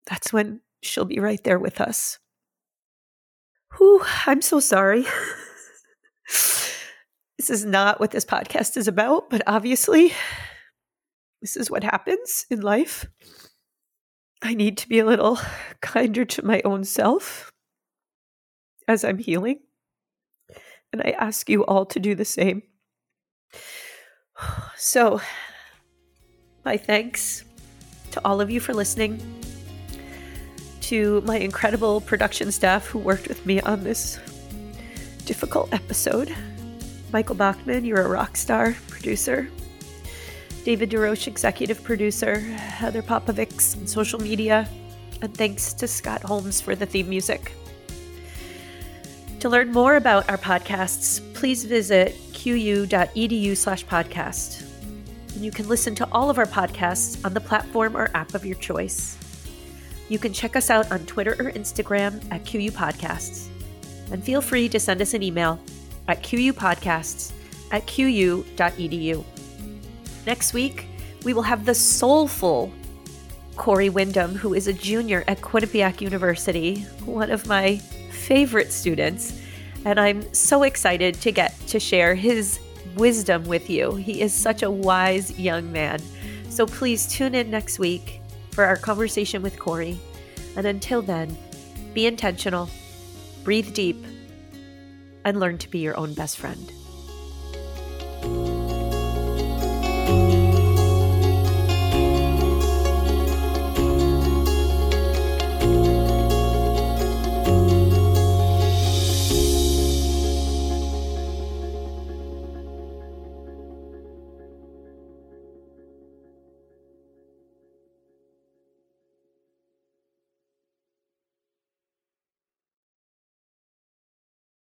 that's when she'll be right there with us. Whew, I'm so sorry. [laughs] this is not what this podcast is about, but obviously, this is what happens in life. I need to be a little [sighs] kinder to my own self as I'm healing. And I ask you all to do the same. [sighs] So, my thanks to all of you for listening, to my incredible production staff who worked with me on this difficult episode. Michael Bachman, you're a rock star producer. David DeRoche, executive producer. Heather Popovics, social media. And thanks to Scott Holmes for the theme music. To learn more about our podcasts, please visit qu.edu slash podcast. And you can listen to all of our podcasts on the platform or app of your choice. You can check us out on Twitter or Instagram at QU Podcasts. And feel free to send us an email at qupodcasts at qu.edu. Next week, we will have the soulful Corey Wyndham, who is a junior at Quinnipiac University, one of my favorite students. And I'm so excited to get to share his wisdom with you. He is such a wise young man. So please tune in next week for our conversation with Corey. And until then, be intentional, breathe deep, and learn to be your own best friend.